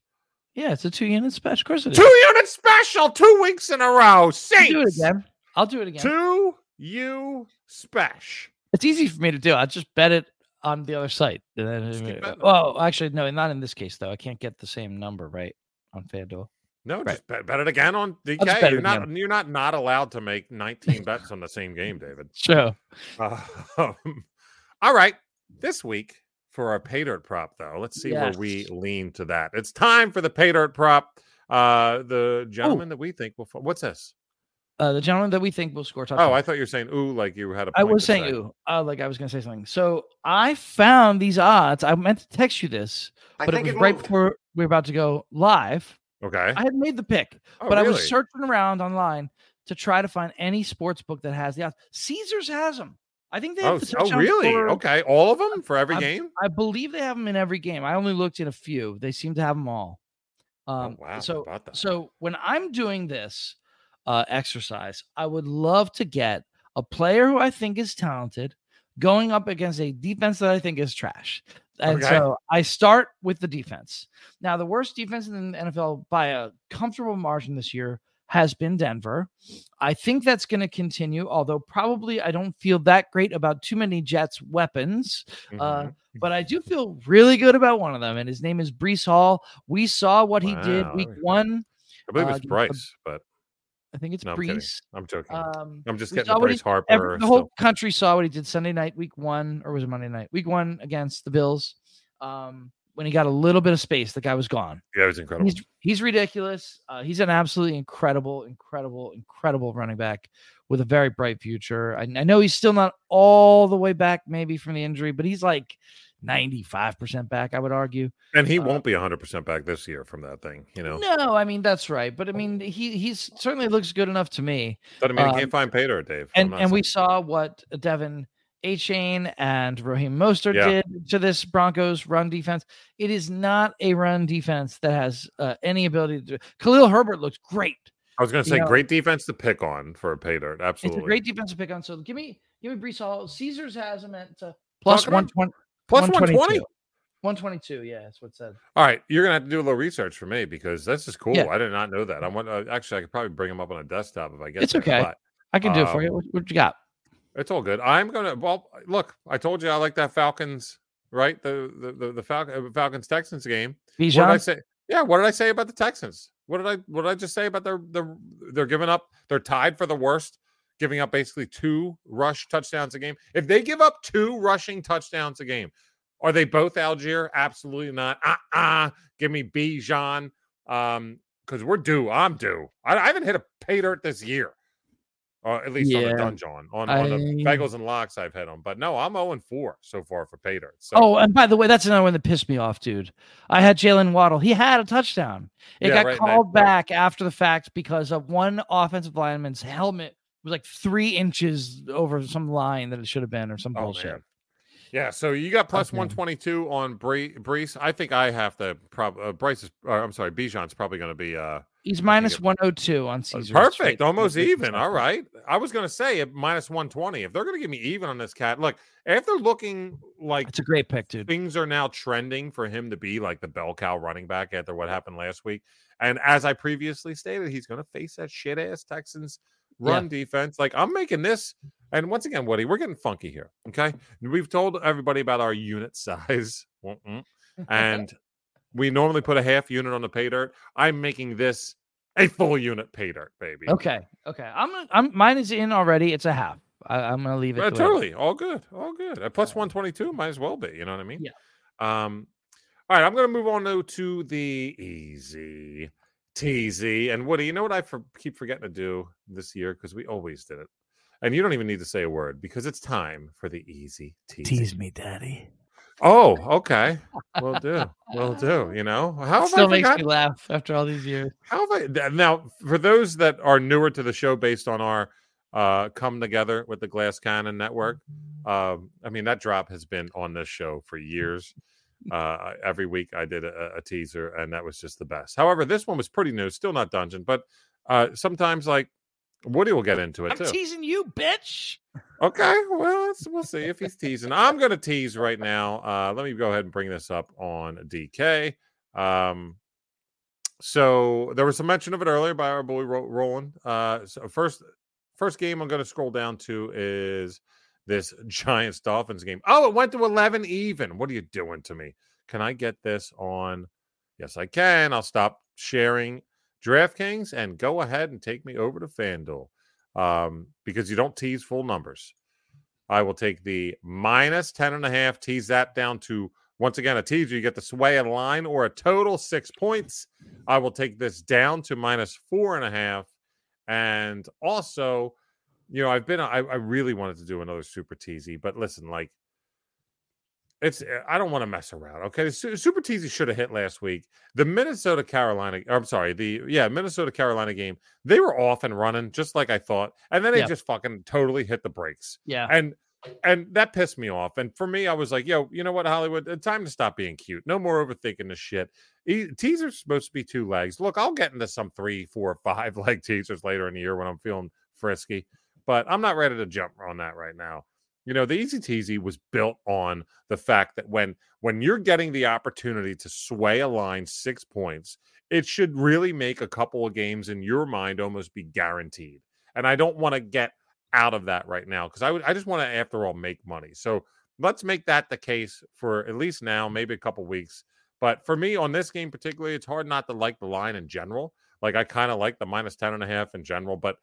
Yeah, it's a two unit special. Of course it is. Two unit special, two weeks in a row. I'll do it again. I'll do it again. Two you special. It's easy for me to do. I just bet it on the other site. And then- Just keep betting it. well, actually, no, not in this case though. I can't get the same number right on FanDuel. No, Right. just bet, bet it again on DK. You're not again. you're not not allowed to make 19 bets on the same game, David. *laughs* So Uh, *laughs* all right. This week for our pay dirt prop, though, let's see where we lean to that. It's time for the pay dirt prop. Uh, the gentleman that we think will. What's this? uh, the gentleman that we think will score touchdown. Oh, I thought you were saying ooh, like you had a. I point was saying say. ooh, uh, like I was gonna say something. So I found these odds. I meant to text you this, but it was right before we were about to go live. Okay. I had made the pick, Oh, but I was searching around online to try to find any sports book that has the odds. Caesars has them. I think they have Oh, the s- oh, really? scorer- Okay, all of them for every I'm- game. I believe they have them in every game. I only looked in a few. They seem to have them all. Um, oh wow! So, so when I'm doing this uh, exercise, I would love to get a player who I think is talented going up against a defense that I think is trash. And Okay. so I start with the defense. Now, the worst defense in the NFL by a comfortable margin this year has been Denver. I think that's going to continue, although probably I don't feel that great about too many Jets weapons. Uh, Mhm. but I do feel really good about one of them, and his name is Breece Hall. We saw what he did week one. I believe uh, it's the- Bryce, but I think it's No, I'm I'm joking. Um, I'm just getting Bryce Harper. every, the whole still. country saw what he did Sunday night, week one, or was it Monday night? Week one against the Bills. Um, when he got a little bit of space, the guy was gone. Yeah, it was incredible. He's he's ridiculous. Uh, he's an absolutely incredible, incredible, incredible running back with a very bright future. I, I know he's still not all the way back, maybe from the injury, but he's like ninety five percent back. I would argue. and he uh, won't be 100 percent back this year from that thing. You know, No, I mean that's right, but I mean he he's certainly looks good enough to me. But I mean he um, can't find dirt, Dave. And and we saw what De'Von Achane and Raheem Mostert Yeah. did to this Broncos run defense. It is not a run defense that has uh, any ability to. do Khalil Herbert looks great. I was going to you say know- great defense to pick on for a pay dirt. Absolutely. It's a great defense to pick on. So give me give me Breece Hall. Caesars has him at uh, plus Talking one about- twenty. Plus 120. 122. Yeah, that's what it said. All right, you're gonna have to do a little research for me because this is cool. Yeah. I did not know that. I want uh, actually, I could probably bring them up on a desktop if I get. It's there, okay. but I can do it for you. Um, What, what you got? It's all good. I'm gonna. Well, look, I told you I like that Falcons. Right, the the the, the Falcon, Falcons Texans game. What did I say? Yeah, what did I say about the Texans? What did I what did I just say about their their they're giving up? They're tied for the worst, giving up basically two rush touchdowns a game. If they give up two rushing touchdowns a game, are they both Allgeier? Absolutely not. Uh uh Give me Bijan. Um, because we're due. I'm due. I, I haven't hit a pay dirt this year. Uh, at least on Yeah. the dungeon. On, on the I- bagels and locks I've hit them. But no, I'm 0 4 so far for pay dirt. So Oh, and by the way, that's another one that pissed me off, dude. I had Jaylen Waddle. He had a touchdown. It Yeah, got right, that- called right. back after the fact because of one offensive lineman's helmet was like three inches over some line that it should have been or some oh, bullshit. man. Yeah, so you got plus Okay. 122 on Bree, Breece. I think I have to prob uh, Bryce is uh, I'm sorry, Bijan's probably going to be uh He's minus it- 102 on uh, Caesars. perfect, almost even. All right, I was going to say at minus 120. If they're going to give me even on this cat, look, after looking like It's a great pick, dude. things are now trending for him to be like the bell cow running back after what happened last week. And as I previously stated, he's going to face that shit ass Texans Yeah. run defense. Like I'm making this, and once again, Woody, we're getting funky here. Okay, we've told everybody about our unit *laughs* size, *laughs* and we normally put a half unit on the pay dirt. I'm making this a full unit pay dirt, baby. Okay. Okay. I'm I'm mine is in already. It's a half. I, I'm gonna leave it. Uh, the way it is. totally, all good, all good. At plus one twenty two, might as well be. You know what I mean? Yeah. Um. All right, I'm going to move on though to the easy teasy. And Woody, you know what I for, keep forgetting to do this year because we always did it, and you don't even need to say a word because it's time for the easy teasy. Tease me, daddy. Oh, okay. Will do. Will do. You know *laughs* how Still makes me laugh after all these years. How have I now for those that are newer to the show based on our uh come together with the Glass Cannon Network? Um, I mean that drop has been on this show for years. Uh every week I did a, a teaser and that was just the best. However, this one was pretty new, still not dungeon, but uh sometimes like Woody will get into it I'm too. teasing you, bitch. Okay, well, let's, we'll see if he's teasing. I'm going to tease right now. Uh, let me go ahead and bring this up on DK. Um, so there was some mention of it earlier by our boy Roland. Uh, so first, first game I'm going to scroll down to is this *laughs* Giants Dolphins game. Oh, it went to 11 even. What are you doing to me? Can I get this on? Yes, I can. I'll stop sharing DraftKings and go ahead and take me over to FanDuel um, because you don't tease full numbers. I will take the minus 10 and a half, tease that down to once again a teaser. You get the sway in line or a total six points. I will take this down to minus four and a half. And also, you know, I've been, I, I really wanted to do another super teasy, but listen, like, it's, eh, I don't want to mess around. Okay. Super teasy should have hit last week. The Minnesota Carolina, or I'm sorry, the, yeah, Minnesota Carolina game, they were off and running just like I thought. And then they Yeah. just fucking totally hit the brakes Yeah. and and that pissed me off. And for me, I was like, yo, you know what, Hollywood, time to stop being cute. No more overthinking this shit. E- Teasers supposed to be two legs. Look, I'll get into some three, four, *laughs* five leg teasers later in the year when I'm feeling frisky, but I'm not ready to jump on that right now. You know, the easy teasy was built on the fact that when when you're getting the opportunity to sway a line six points, it should really make a couple of games in your mind almost be guaranteed. And I don't want to get out of that right now because I I just want to after all make money. So let's make that the case for at least now, maybe a couple weeks. But for me on this game particularly, it's hard not to like the line in general. Like I kind of like the minus 10 and a half in general, but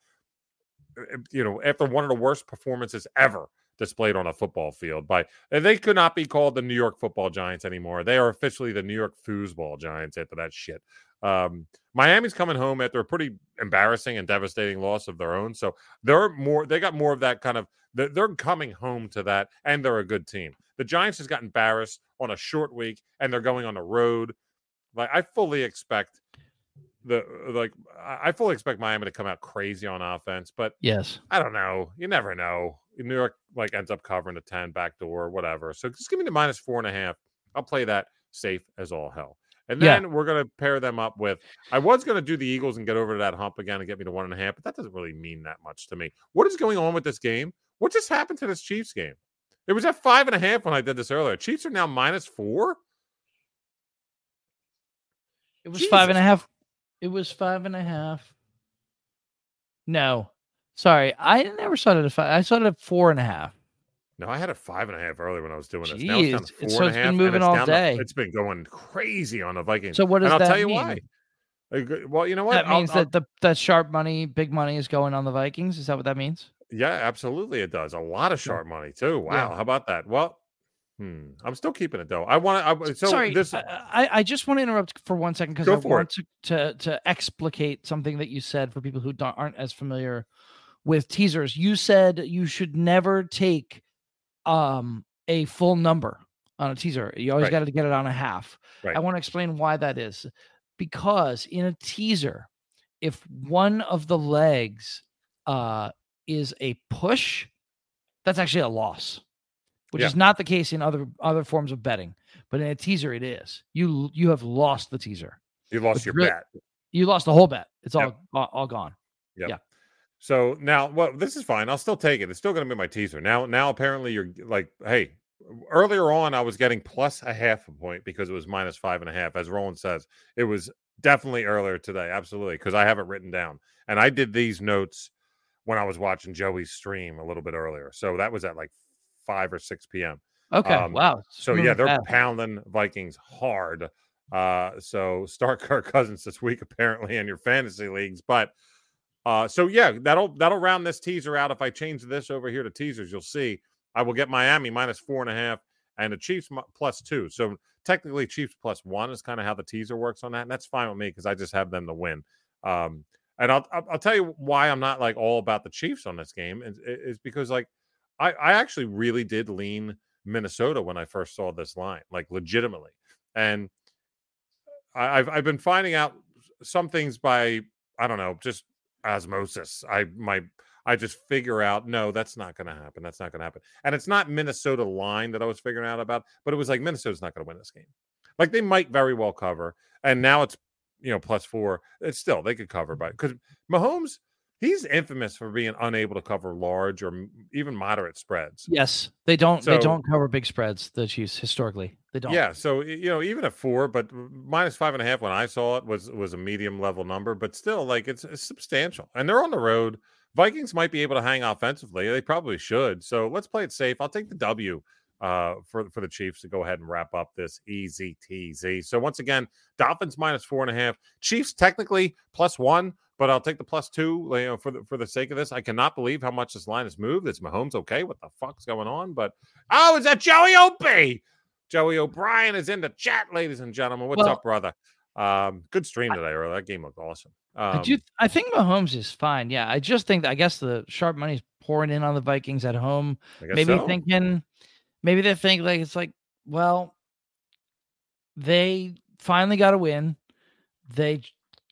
uh, you know, after one of the worst performances ever displayed on a football field by they could not be called the New York football giants anymore. They are officially the New York foosball giants after that shit. Um, Miami's coming home after a pretty embarrassing and devastating loss of their own. So they're more, they got more of that kind of, they're, they're coming home to that, and they're a good team. The Giants just got embarrassed on a short week, and they're going on the road. Like, I fully expect the, like, I I fully expect Miami to come out crazy on offense, but Yes. I don't know. You never know. New York like ends up covering the 10 backdoor, whatever. So just give me the minus four and a half. I'll play that safe as all hell. And Yeah. then we're gonna pair them up with I was gonna do the Eagles and get over to that hump again and get me to one and a half, but that doesn't really mean that much to me. What is going on with this game? What just happened to this Chiefs game? It was at five and a half when I did this earlier. Chiefs are now minus four. It was five and a Jesus. half. It was five and a half. No, sorry, I never saw it at five. I saw it at four and a half. No, I had a five and a half earlier when I was doing this. Now it's down to Jeez. four So and a been half, and moving all to- day. it's been going crazy on the Vikings. So what does and I'll that tell you mean? why. Uh, Well, you know what? That I'll- means I'll- that the that sharp money, big money, is going on the Vikings. Is that what that means? Yeah, absolutely, it does. A lot of sharp money too. Wow, Yeah. how about that? Well, hmm, I'm still keeping it though. I want to. So Sorry, this, I, I just want to interrupt for one second because I want to, to to explicate something that you said for people who don't, aren't as familiar with teasers. You said you should never take um a full number on a teaser. You always Right. got to get it on a half. Right. I want to explain why that is. Because in a teaser, if one of the legs uh is a push, that's actually a loss. which Yeah. is not the case in other other forms of betting. But in a teaser, it is. You you have lost the teaser. You lost It's your really- bet. You lost the whole bet. It's all Yep. all, all gone. So now, well, this is fine. I'll still take it. It's still going to be my teaser. Now, now apparently you're like, hey, earlier on I was getting plus a half a point because it was minus five and a half. As Roland says, it was definitely earlier today, absolutely, because I have it written down and I did these notes when I was watching Joey's stream a little bit earlier. So that was at like five or six p.m. Okay. Um, wow. So yeah, they're path. pounding Vikings hard. Uh, so start *laughs* Kirk Cousins this week apparently in your fantasy leagues, but uh, so yeah, that'll that'll round this teaser out. If I change this over here to teasers, you'll see I will get Miami minus four and a half and the Chiefs plus two. So technically, Chiefs plus one is kind of how the teaser works on that, and that's fine with me because I just have them to win. Um, and I'll, I'll tell you why I'm not like all about the Chiefs on this game is, is because like I I actually really did lean Minnesota when I first saw this line, like legitimately, and I, I've I've been finding out some things by I don't know just osmosis. I my I just figure out no, that's not going to happen. That's not going to happen. And it's not Minnesota line that I was figuring out about, but it was like Minnesota's not going to win this game. Like they might very well cover, and now it's you know plus four. It's still they could cover by because Mahomes he's infamous for being unable to cover large or even moderate spreads. Yes, they don't. they don't cover big spreads. The Chiefs historically, they don't. Yeah, so you know, even at four, but minus five and a half when I saw it was was a medium level number, but still, like it's, it's substantial. And they're on the road. Vikings might be able to hang offensively. They probably should. So let's play it safe. I'll take the W uh, for for the Chiefs to go ahead and wrap up this easy teasy. So once again, Dolphins minus four and a half. Chiefs technically plus one, but I'll take the plus two. You know, for the for the sake of this, I cannot believe how much this line has moved. It's Mahomes okay. What the fuck's going on? But oh, is that Joey Opie? Joey O'Brien is in the chat, ladies and gentlemen. What's Well- up, brother? Um, good stream today, earlier. That game looked awesome. Um, I do. I think Mahomes is fine. Yeah, I just think. I guess the sharp money's pouring in on the Vikings at home. Maybe so. thinking, maybe they think like it's like, well, they finally got a win. They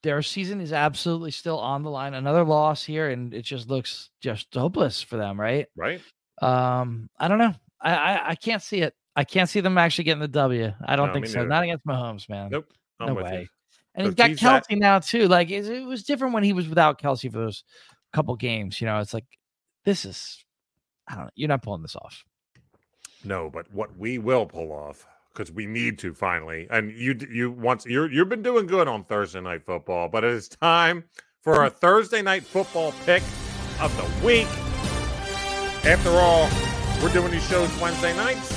their season is absolutely still on the line. Another loss here, and it just looks just hopeless for them, right? right? Um, I don't know. I I, I can't see it. I can't see them actually getting the W. I don't No, think so. neither. Not against Mahomes, man. Nope. I'm no way. you. And So he's got tease that- Kelce now too. Like it, it was different when he was without Kelce for those couple games. You know, it's like this is. I don't know. You're not pulling this off. No, but what we will pull off because we need to finally. And you you once you're you've been doing good on Thursday night football, but it is time for our Thursday night football pick of the week. After all, we're doing these shows Wednesday nights.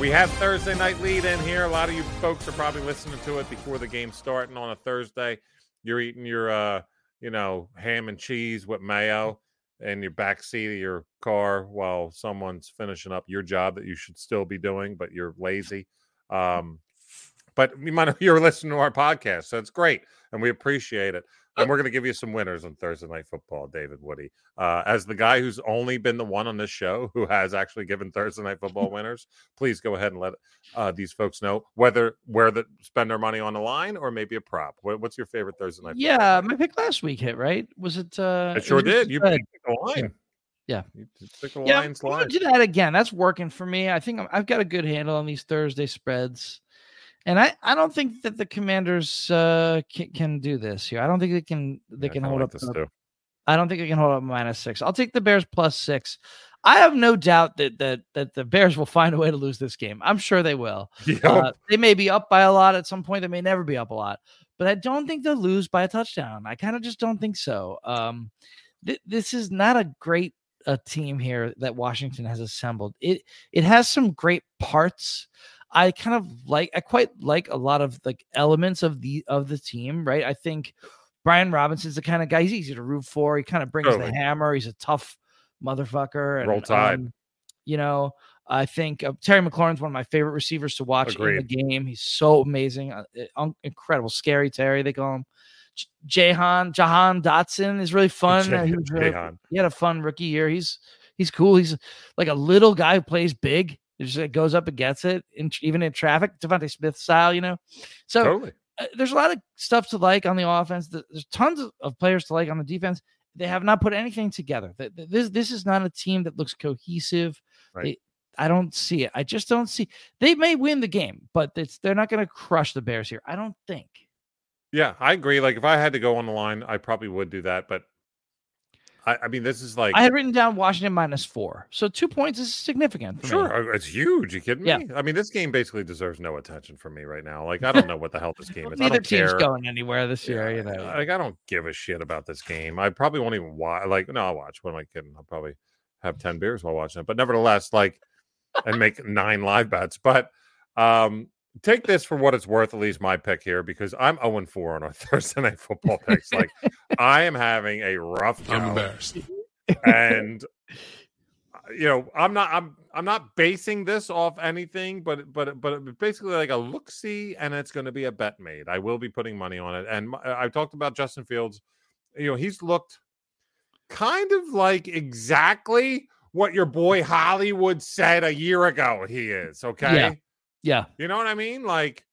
We have Thursday night lead in here. A lot of you folks are probably listening to it before the game starting on a Thursday. You're eating your uh, you know, ham and cheese with mayo in your back seat of your car while someone's finishing up your job that you should still be doing, but you're lazy. Um, but you might *laughs* you're listening to our podcast, so it's great, and we appreciate it. And we're going to give you some winners on Thursday Night Football, David Woody. Uh, as the guy who's only been the one on this show who has actually given Thursday Night Football *laughs* winners, please go ahead and let uh, these folks know whether where to spend their money on the line or maybe a prop. What, what's your favorite Thursday Night? Yeah, my pick last week hit right. Was it? uh it sure was did. You picked the line. Yeah. You took the Yeah, Lions I'm gonna line. do that again. That's working for me. I think I'm, I've got a good handle on these Thursday spreads, and I, I don't think that the Commanders uh, can, can do this here. I don't think they can they I can hold like up. this a- too. I don't think they can hold up minus six. I'll take the Bears plus six. I have no doubt that that that the Bears will find a way to lose this game. I'm sure they will. *laughs* Yep. Uh, they may be up by a lot at some point. They may never be up a lot, but I don't think they'll lose by a touchdown. I kind of just don't think so. Um, th- this is not a great uh, team here that Washington has assembled. It it has some great parts. I kind of like. I quite like a lot of like elements of the of the team. Right. I think Brian Robinson's the kind of guy. He's easy to root for. He kind of brings Totally. the hammer. He's a tough motherfucker. And, Roll Tide. um, you know, I think uh, Terry McLaurin's one of my favorite receivers to watch in the game. He's so amazing, uh, un- incredible, scary Terry. They call him. J- Jahan Jahan Dotson is really fun. uh, he, really- he had a fun rookie year. He's he's cool. He's like a little guy who plays big. He just like, goes up and gets it, in, even in traffic, DeVonta Smith style, you know. So Totally. uh, there's a lot of stuff to like on the offense. Th- There's tons of, players to like on the defense. They have not put anything together. Th- th- This this is not a team that looks cohesive. Right. They I don't see it. I just don't see. They may win the game, but it's they're not going to crush the Bears here. I don't think. Yeah, I agree. Like if I had to go on the line, I probably would do that. But I, I mean, this is like I had written down Washington minus four, so two points is significant. For me. Sure, uh, it's huge. You kidding Yeah. me? I mean, this game basically deserves no attention from me right now. Like, I don't know what the hell this game is. I Neither don't team's care. going anywhere this year. Yeah, You know, like I don't give a shit about this game. I probably won't even watch. Like, no, I'll watch. What am I kidding? I'll probably have ten beers while watching it. But nevertheless, like, and make nine live bets. But um, take this for what it's worth. At least my pick here because I'm 0 4 on our *laughs* Thursday night football picks. Like, I am having a rough. I'm embarrassed. and you know i'm not i'm i'm not basing this off anything but but but basically like a look see and it's going to be a bet made i will be putting money on it and i talked about justin fields you know he's looked kind of like exactly what your boy hollywood said a year ago he is okay yeah, you know what I mean? Like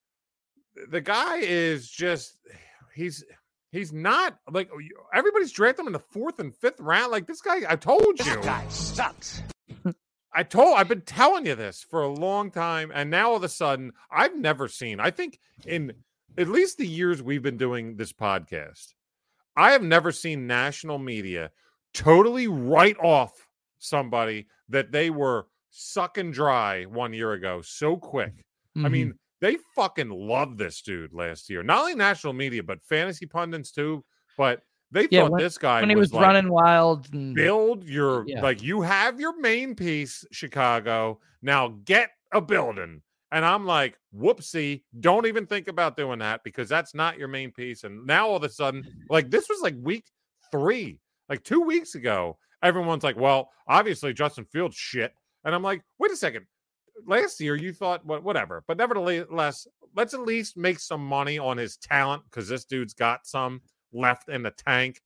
the guy is just *sighs* he's he's not like oh, everybody's drafted him in the fourth and fifth round. Like this guy, I told you. This guy sucks. *laughs* I told I've been telling you this for a long time, and now all of a sudden I've never seen. I think in at least the years we've been doing this podcast, I have never seen national media totally write off somebody that they were sucking dry one year ago so quick. I Mhm. mean, they fucking loved this dude last year. Not only national media, but fantasy pundits too. But they Yeah, thought this guy when he was like, running wild and build your Yeah. like you have your main piece, Chicago. Now get a building. And I'm like, whoopsie, don't even think about doing that because that's not your main piece. And now all of a sudden, like this was like week three, like two weeks ago, everyone's like, well, obviously Justin Fields shit. And I'm like, wait a second. Last year you thought what whatever, but nevertheless, let's at least make some money on his talent because this dude's got some left in the tank.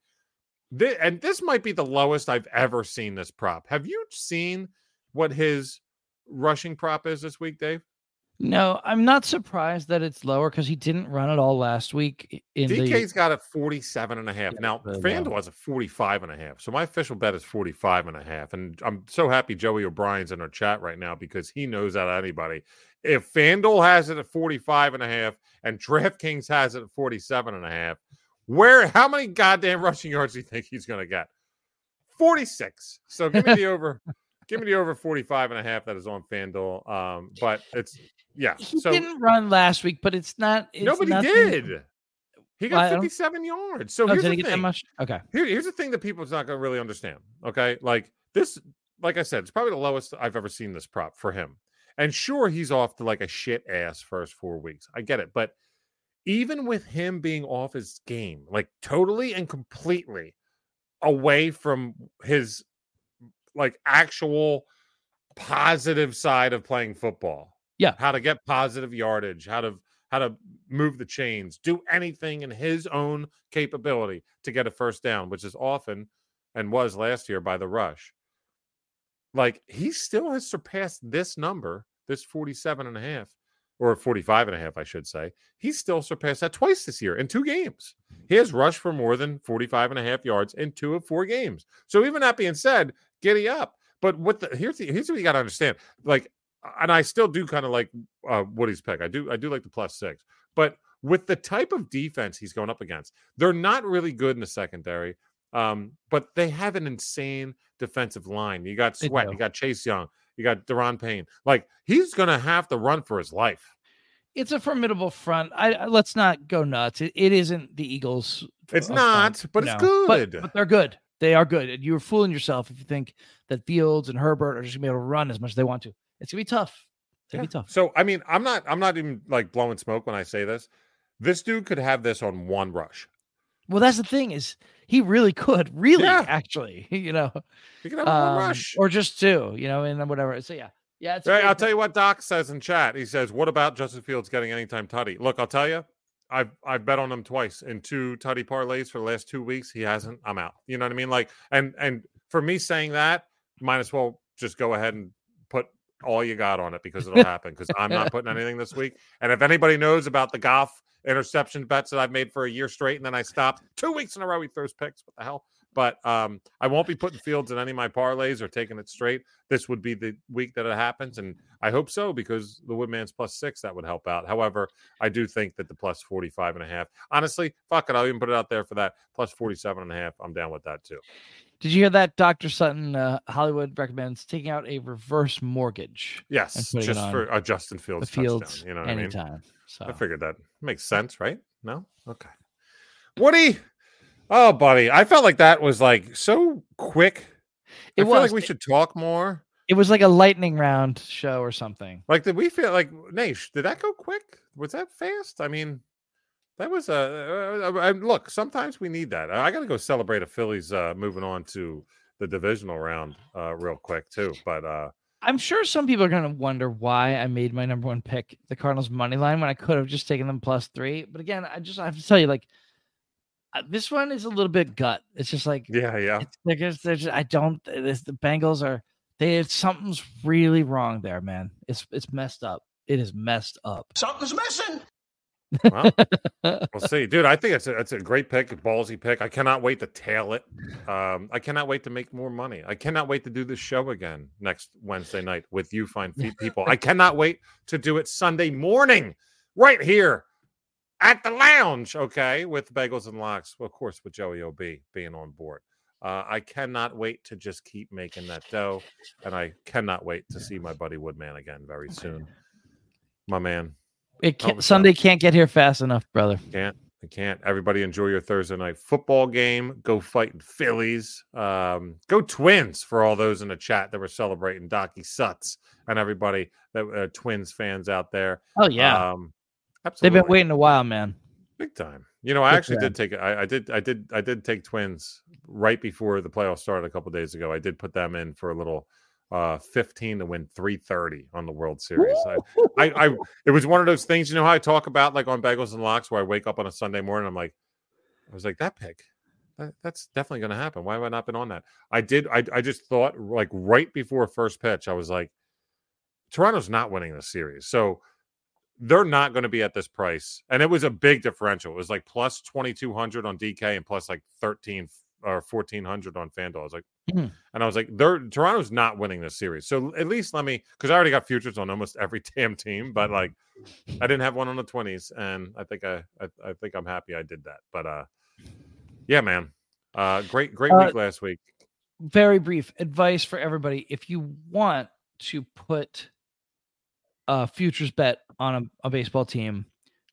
Thi- and this might be the lowest I've ever seen this prop. Have you seen what his rushing prop is this week, Dave? No, I'm not surprised that it's lower because he didn't run at all last week in DK's the. got a 47 and a half. Yeah, now, FanDuel has a 45 and a half. So my official bet is 45 and a half. And I'm so happy Joey O'Brien's in our chat right now because he knows out of anybody. If FanDuel has it at 45 and a half and DraftKings has it at 47 and a half, where how many goddamn rushing yards do you think he's going to get? 46. So give me the *laughs* over. Give me the over 45 and a half that is on FanDuel. Um, but it's yeah. He So didn't run last week, but it's not. It's nobody nothing- did. He got don't- 57 yards. So Oh, here's the he get that thing. much? Okay. Here, here's the thing that people's not going to really understand. Okay, like this, like I said, it's probably the lowest I've ever seen this prop for him. And sure, he's off to like a shit ass first four weeks. I get it, but even with him being off his game, like totally and completely away from his like actual positive side of playing football. Yeah. How to get positive yardage, how to how to move the chains, do anything in his own capability to get a first down, which is often and was last year by the rush. Like he still has surpassed this number, this 47 and a half or 45 and a half, I should say. He's still surpassed that twice this year in two games. He has rushed for more than 45 and a half yards in two of four games. So even that being said, giddy up. But what the here's the, here's what you got to understand. Like, and I still do kind of like uh, Woody's pick. I do I do like the plus six, but with the type of defense he's going up against, they're not really good in the secondary. Um, but they have an insane defensive line. You got Sweat, you got Chase Young, you got Daron Payne. Like he's gonna have to run for his life. It's a formidable front. I, I let's not go nuts. It, it isn't the Eagles. It's not, front, but you it's know. But- good. But, they're good. They are good. And you're fooling yourself if you think that Fields and Herbert are just gonna be able to run as much as they want to. It's gonna be tough. It's gonna be tough. So I mean, I'm not I'm not even like blowing smoke when I say this. This dude could have this on one rush. Well, that's the thing is he really could, really, Yeah. actually, *laughs* you know, He could have um, one rush. or just two, you know, and then whatever. So yeah, yeah. It's Right, I'll tell you what Doc says in chat. He says, "What about Justin Fields getting anytime tutty?" Look, I'll tell you, I've I've bet on him twice in two tutty parlays for the last two weeks. He hasn't. I'm out. You know what I mean? Like, and and for me saying that, might as well just go ahead and put all you got on it because it'll happen. Because I'm not putting *laughs* anything this week. And if anybody knows about the golf interception bets that I've made for a year straight, and then I stopped two weeks in a row, he throws picks. What the hell? But um, I won't be putting Fields in any of my parlays or taking it straight. This would be the week that it happens, and I hope so because the Woodman's plus six that would help out. However, I do think that the plus 45 and a half. Honestly, fuck it, I'll even put it out there for that plus 47 and a half. I'm down with that too. Did you hear that? Dr. Sutton uh, Hollywood recommends taking out a reverse mortgage. Yes, just for a Justin Fields, fields touchdown. You know what I mean? anytime. So I figured that makes sense, right? No? Okay. Woody. Oh, buddy. I felt like that was like so quick. It I feel was. like we should talk more. it was like a lightning round show or something. Like, did we feel like Nash? Did that go quick? Was that fast? I mean, that was a uh, uh, look. Sometimes we need that. I got to go celebrate a Phillies uh, moving on to the divisional round uh, real quick too. But uh, I'm sure some people are going to wonder why I made my number one pick, the Cardinals money line, when I could have just taken them plus three. But again, I just I have to tell you, like, uh, this one is a little bit gut. It's just like, yeah, yeah, it's, they're just, they're just, I don't, this, the Bengals are, they, something's really wrong there, man. It's, it's messed up. It is messed up. Something's missing. Well, *laughs* we'll see, dude. I think it's a it's a great pick, a ballsy pick. I cannot wait to tail it. Um, I cannot wait to make more money. I cannot wait to do this show again next Wednesday night with you fine *laughs* people. I cannot wait to do it Sunday morning right here at the lounge. Okay, with bagels and locks, of course, with Joey Ob being on board. Uh, I cannot wait to just keep making that dough, and I cannot wait to see my buddy Woodman again very soon. My man. It Oh, can't, Sunday can't get here fast enough, brother. Can't. I can't. Everybody enjoy your Thursday night football game. Go fighting Phillies. Um, go Twins for all those in the chat that were celebrating Docky Suts and everybody that uh, Twins fans out there. Oh yeah, Um, they've been waiting a while, man. big time. You know, I Good actually for did take I, I did I did I did take Twins right before the playoffs started a couple days ago. I did put them in for a little uh 15 to win 330 on the World Series. I, I, I, it was one of those things, you know, how I talk about like on Bagels and Locks, where I wake up on a Sunday morning, I'm like, I was like, that pick, that, that's definitely going to happen. Why have I not been on that? I did. I, I just thought like right before first pitch, I was like, Toronto's not winning this series, so they're not going to be at this price. And it was a big differential. It was like plus 2200 on DK and plus like 13 or 1400 on FanDuel. I was like, Hmm. and I was like, they're Toronto's not winning this series. So at least let me, because I already got futures on almost every *laughs* damn team, but like I didn't have one on the 20s, and I think I, I, I think I'm happy I did that. But uh, yeah, man, uh, great, great Uh, week last week. very brief advice for everybody if you want to put a futures bet on a, a baseball team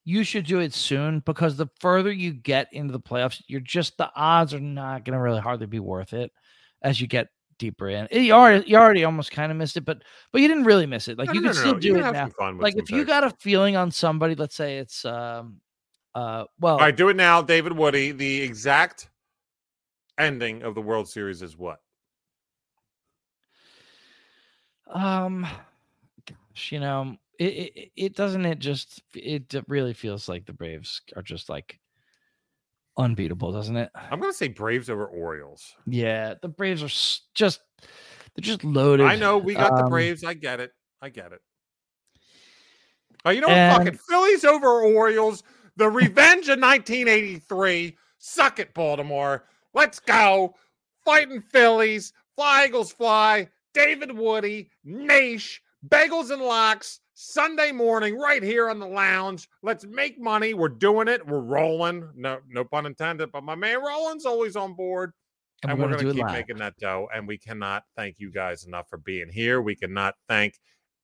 you should do it soon because the further you get into the playoffs you're just the odds are not going to really hardly be worth it as you get deeper in. You already you already almost kind of missed it but but you didn't really miss it. Like No, you no, can no, still do you it now. like if you got a feeling on somebody let's say it's um uh well All right, do it now, David Woody. The exact ending of the World Series is what? Um, gosh, you know, it, it it doesn't it just it really feels like the Braves are just like unbeatable, doesn't it? I'm to say Braves over Orioles. Yeah, the Braves are just they're just loaded. I know we got the Um, Braves. I get it. I get it. Oh, you know what? Fucking Phillies over Orioles. The revenge of 1983. Suck it, Baltimore. Let's go. Fighting Phillies. Fly Eagles fly. David Woody. Nash. Bagels and locks. Sunday morning, right here on the lounge. Let's make money. We're doing it. We're rolling. No, no pun intended. But my man Roland's always on board and, and we're, we're gonna, going to keep live. making that dough. And we cannot thank you guys enough for being here. We cannot thank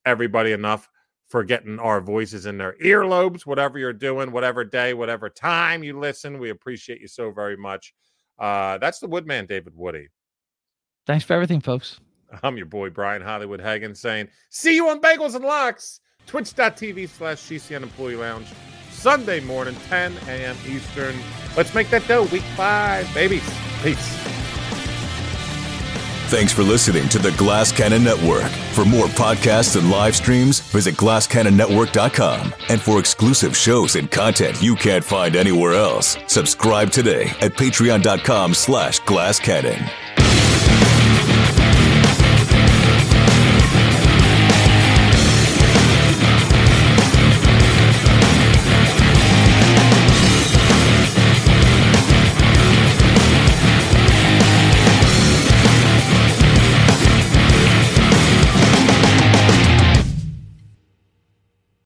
everybody enough for getting our voices in their earlobes, whatever you're doing, whatever day, whatever time you listen. We appreciate you so very much. Uh, that's the Woodman, David Woody. Thanks for everything, folks. I'm your boy, Brian Hollywood Hagen, saying, see you on Bagels and Locks, twitch.tv slash GCN Employee Lounge, Sunday morning, 10 a.m. Eastern. Let's make that dough, week five, babies. Peace. Thanks for listening to the Glass Cannon Network. For more podcasts and live streams, visit glasscannonnetwork.com. And for exclusive shows and content you can't find anywhere else, subscribe today at patreon.com slash glasscannon.